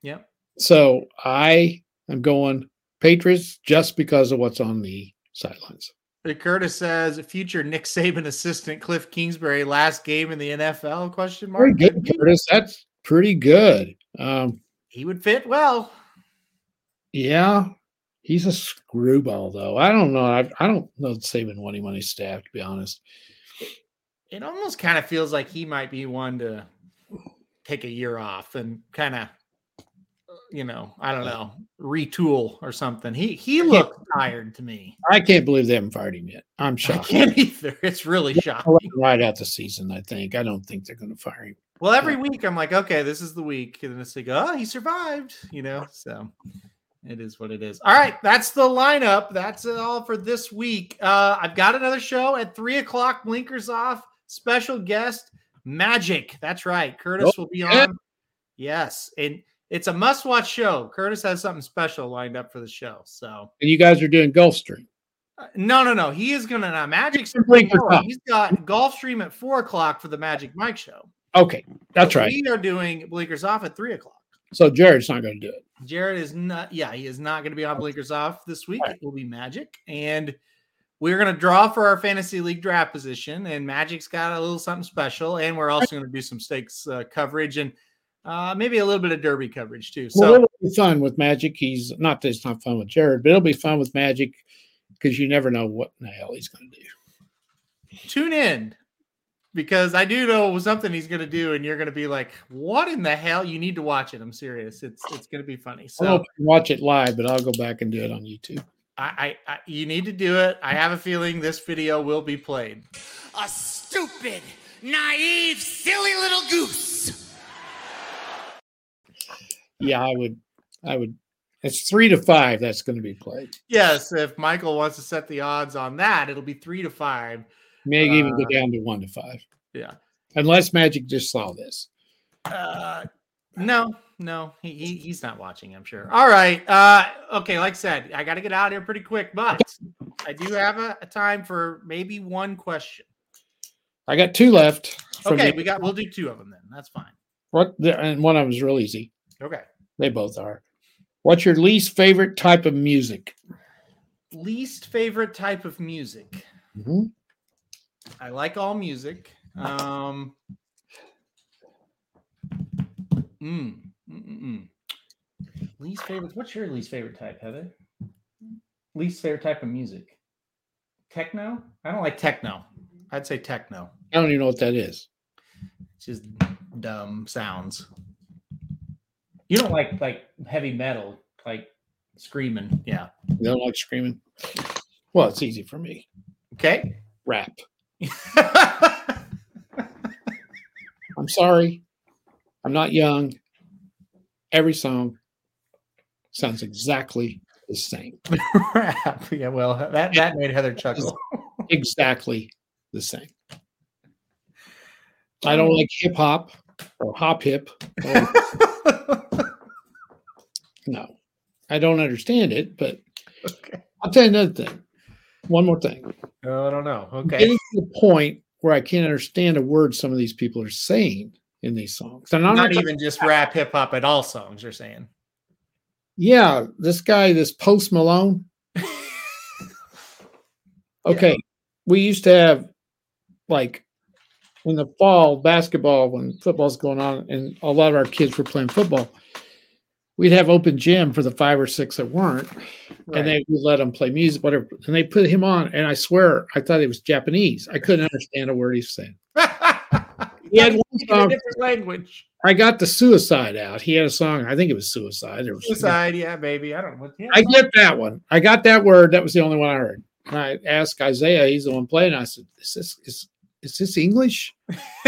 Yeah. So I am going Patriots just because of what's on the sidelines. Curtis says future Nick Saban assistant Cliff Kingsbury last game in the NFL question mark. Very good, Curtis. That's pretty good. Um, he would fit well. Yeah, he's a screwball though. I don't know. I, I don't know Saban want him on his staff to be honest. It almost kind of feels like he might be one to take a year off and kind of you know, I don't know, retool or something. He he looked tired to me. I can't believe they haven't fired him yet. I'm shocked. I can't either. It's really shocking. Right out the season, I think. I don't think they're going to fire him. Well, every week I'm like, okay, this is the week, and then it's like, oh, he survived. You know, so it is what it is. All right, that's the lineup. That's it all for this week. Uh, I've got another show at three o'clock. Blinkers off. Special guest Magic. That's right. Curtis oh, will be on. Yes, and it's a must watch show. Curtis has something special lined up for the show. So and you guys are doing Gulfstream. Uh, no, no, no. He is gonna not Magic. He's got Gulfstream at four o'clock for the Magic Mike show. Okay, that's right. We are doing Blinkers off at three o'clock. So Jared's not going to do it. Jared is not. Yeah, he is not going to be on Blinkers off this week. Right. It will be Magic, and we're going to draw for our fantasy league draft position. And Magic's got a little something special, and we're also going to do some stakes uh, coverage and uh, maybe a little bit of derby coverage too. So well, it'll be fun with Magic. He's not that it's not fun with Jared, but it'll be fun with Magic because you never know what the hell he's going to do. Tune in because I do know something he's going to do, and you're going to be like, "What in the hell?" You need to watch it. I'm serious. It's it's going to be funny. So watch it live, but I'll go back and do it on YouTube. I, I, I, you need to do it. I have a feeling this video will be played. A stupid, naive, silly little goose. Yeah, I would. I would it's three to five that's going to be played. Yes, if Michael wants to set the odds on that, it'll be three to five. Maybe uh, even go uh, down to one to five. Yeah. Unless Magic just saw this. Uh, no, no, he, he, he's not watching. I'm sure. All right. Uh, okay. Like I said, I got to get out here pretty quick, but I do have a, a time for maybe one question. I got two left. Okay, the, we got. We'll do two of them then. That's fine. What? And one of them is real easy. Okay. They both are. What's your least favorite type of music? Least favorite type of music. Mm-hmm. I like all music. Um, mm, mm, least favorite. What's your least favorite type, Heather? Least favorite type of music? Techno? I don't like techno. I'd say techno. I don't even know what that is. It's just dumb sounds. You don't like like heavy metal, like screaming. Yeah. You don't like screaming? Well, it's easy for me. Okay. Rap. I'm sorry. I'm not young. Every song sounds exactly the same. Rap. Yeah, well, that, that made Heather chuckle. exactly the same. I don't like hip hop or hop hip. Or no, I don't understand it, but okay. I'll tell you another thing. One more thing. Oh, I don't know. Okay. Getting to the point where I can't understand a word some of these people are saying in these songs. And I'm not, not even just rap hip hop at all songs, you're saying. Yeah, this guy, this Post Malone. okay. Yeah. We used to have like in the fall basketball when football's going on, and a lot of our kids were playing football we'd have open gym for the five or six that weren't, right. and they would let them play music, whatever. And they put him on, and I swear I thought he was Japanese. I couldn't understand a word he's saying. he had one song, different language. I got the suicide out. He had a song. I think it was suicide. It was suicide, yeah, baby. I don't know. I get that one. I got that word. That was the only one I heard. And I asked Isaiah. He's the one playing. I said, "Is this is is this English?"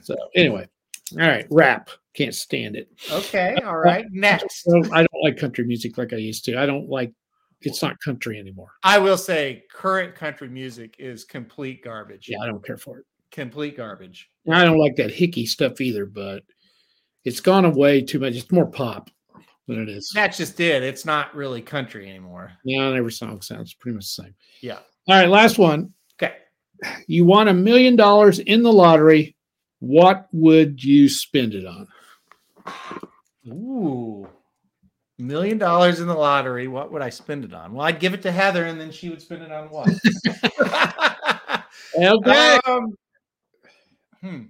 so anyway, all right, rap. Can't stand it. Okay. All right. Next. I don't like country music like I used to. I don't like it's not country anymore. I will say current country music is complete garbage. Yeah, I don't care for it. Complete garbage. I don't like that hicky stuff either, but it's gone away too much. It's more pop than it is. That's just it. It's not really country anymore. Yeah, every song sounds pretty much the same. Yeah. All right, last one. Okay. You won a million dollars in the lottery. What would you spend it on? Ooh, million dollars in the lottery. What would I spend it on? Well, I'd give it to Heather, and then she would spend it on what? okay. Um, hmm.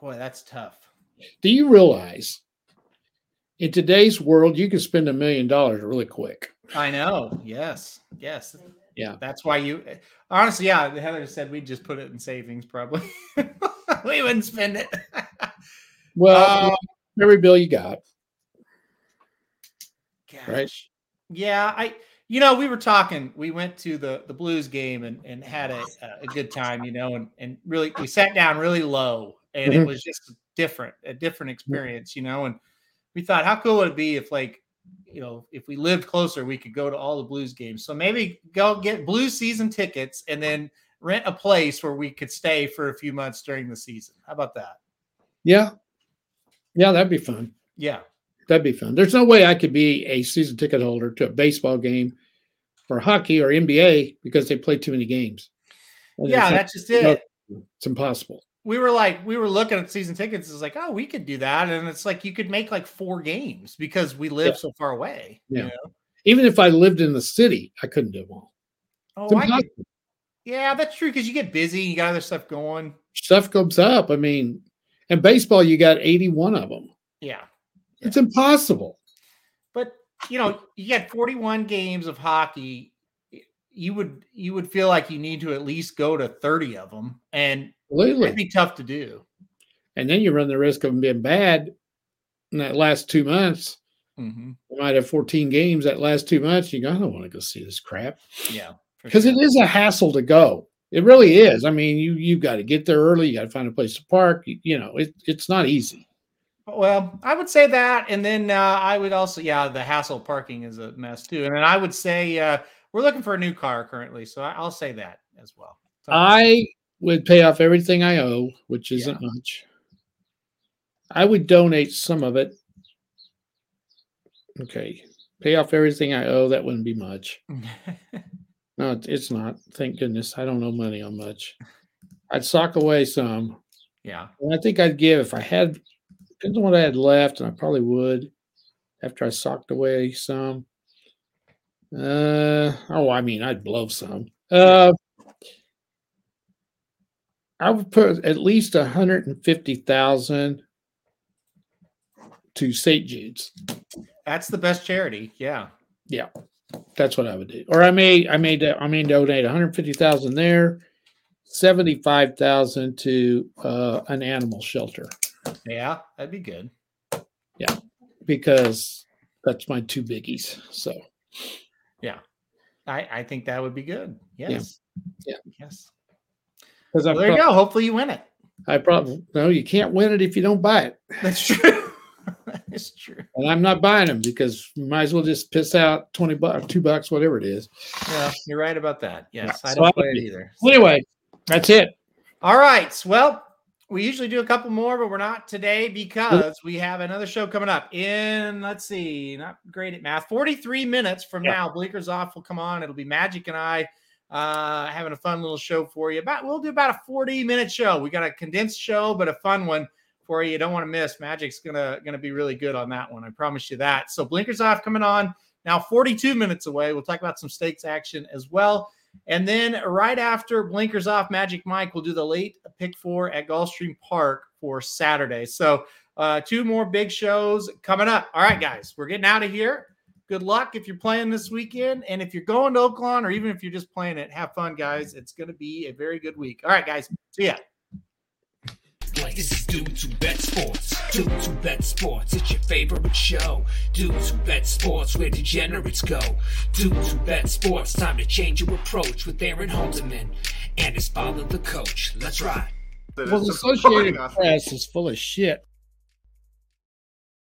Boy, that's tough. Do you realize in today's world you can spend a million dollars really quick? I know. Yes. Yes. Yeah. That's why you honestly, yeah, Heather said we'd just put it in savings probably. we wouldn't spend it. well, um, every bill you got. Gosh. Right. Yeah, I you know, we were talking, we went to the the blues game and, and had a, a good time, you know, and, and really we sat down really low and mm-hmm. it was just different, a different experience, you know, and we thought how cool would it be if like you know, if we lived closer, we could go to all the Blues games. So maybe go get Blues season tickets and then rent a place where we could stay for a few months during the season. How about that? Yeah. Yeah, that'd be fun. Yeah. That'd be fun. There's no way I could be a season ticket holder to a baseball game or hockey or NBA because they play too many games. And yeah, that's just it. It's impossible. We were like, we were looking at season tickets. It's like, oh, we could do that, and it's like you could make like four games because we live yeah. so far away. Yeah. You know? Even if I lived in the city, I couldn't do them all. Oh, I could, yeah, that's true because you get busy, you got other stuff going. Stuff comes up. I mean, and baseball, you got 81 of them. Yeah. It's impossible. But you know, you get 41 games of hockey. You would you would feel like you need to at least go to 30 of them, and Absolutely. it'd be tough to do. And then you run the risk of them being bad in that last two months. Mm-hmm. You might have 14 games that last two months. You go, I don't want to go see this crap. Yeah, because sure. it is a hassle to go. It really is. I mean, you you've got to get there early. You got to find a place to park. You, you know, it, it's not easy. Well, I would say that, and then uh, I would also, yeah, the hassle parking is a mess too. And then I would say uh, we're looking for a new car currently, so I, will say that as well. So, I would pay off everything I owe, which isn't yeah. much. I would donate some of it. Okay, pay off everything I owe. That wouldn't be much. no, it's not. Thank goodness. I don't owe money on much. I'd sock away some. Yeah. And I think I'd give if I had depends on what I had left, and I probably would after I socked away some. Uh oh, I mean, I'd blow some. Uh, I would put at least a hundred and fifty thousand to St. Jude's. That's the best charity. Yeah, yeah, that's what I would do. Or I may, I may, I may donate one hundred fifty thousand there, seventy five thousand to uh, an animal shelter. Yeah, that'd be good. Yeah, because that's my two biggies. So, yeah, I I think that would be good. Yes. Yeah. yeah. Yes. Because well, there you go. Hopefully, you win it. I probably no. You can't win it if you don't buy it. That's true. That's true. And I'm not buying them because you might as well just piss out twenty bucks, two bucks, whatever it is. Yeah, you're right about that. Yes, yeah. I don't so play it either. Anyway, that's it. All right. Well, we usually do a couple more, but we're not today because we have another show coming up in, let's see, not great at math, 43 minutes from yep. now. Blinkers Off will come on. It'll be Magic and I uh, having a fun little show for you. About We'll do about a 40 minute show. We got a condensed show, but a fun one for you. You don't want to miss. Magic's gonna gonna be really good on that one. I promise you that. So Blinkers Off coming on now 42 minutes away. We'll talk about some stakes action as well. And then right after Blinkers Off, Magic Mike will do the late pick four at Gulfstream Park for Saturday. So uh, two more big shows coming up. All right, guys, we're getting out of here. Good luck if you're playing this weekend. And if you're going to Oaklawn or even if you're just playing it, have fun, guys. It's going to be a very good week. All right, guys. See ya. This is Dudes Who Bet Sports. Dudes Who Bet Sports. It's your favorite show. Dudes Who Bet Sports, where degenerates go. Dudes Who Bet Sports. Time to change your approach with Aaron Halterman and his father, the coach. Let's ride. Well, the Associated Press is full of shit.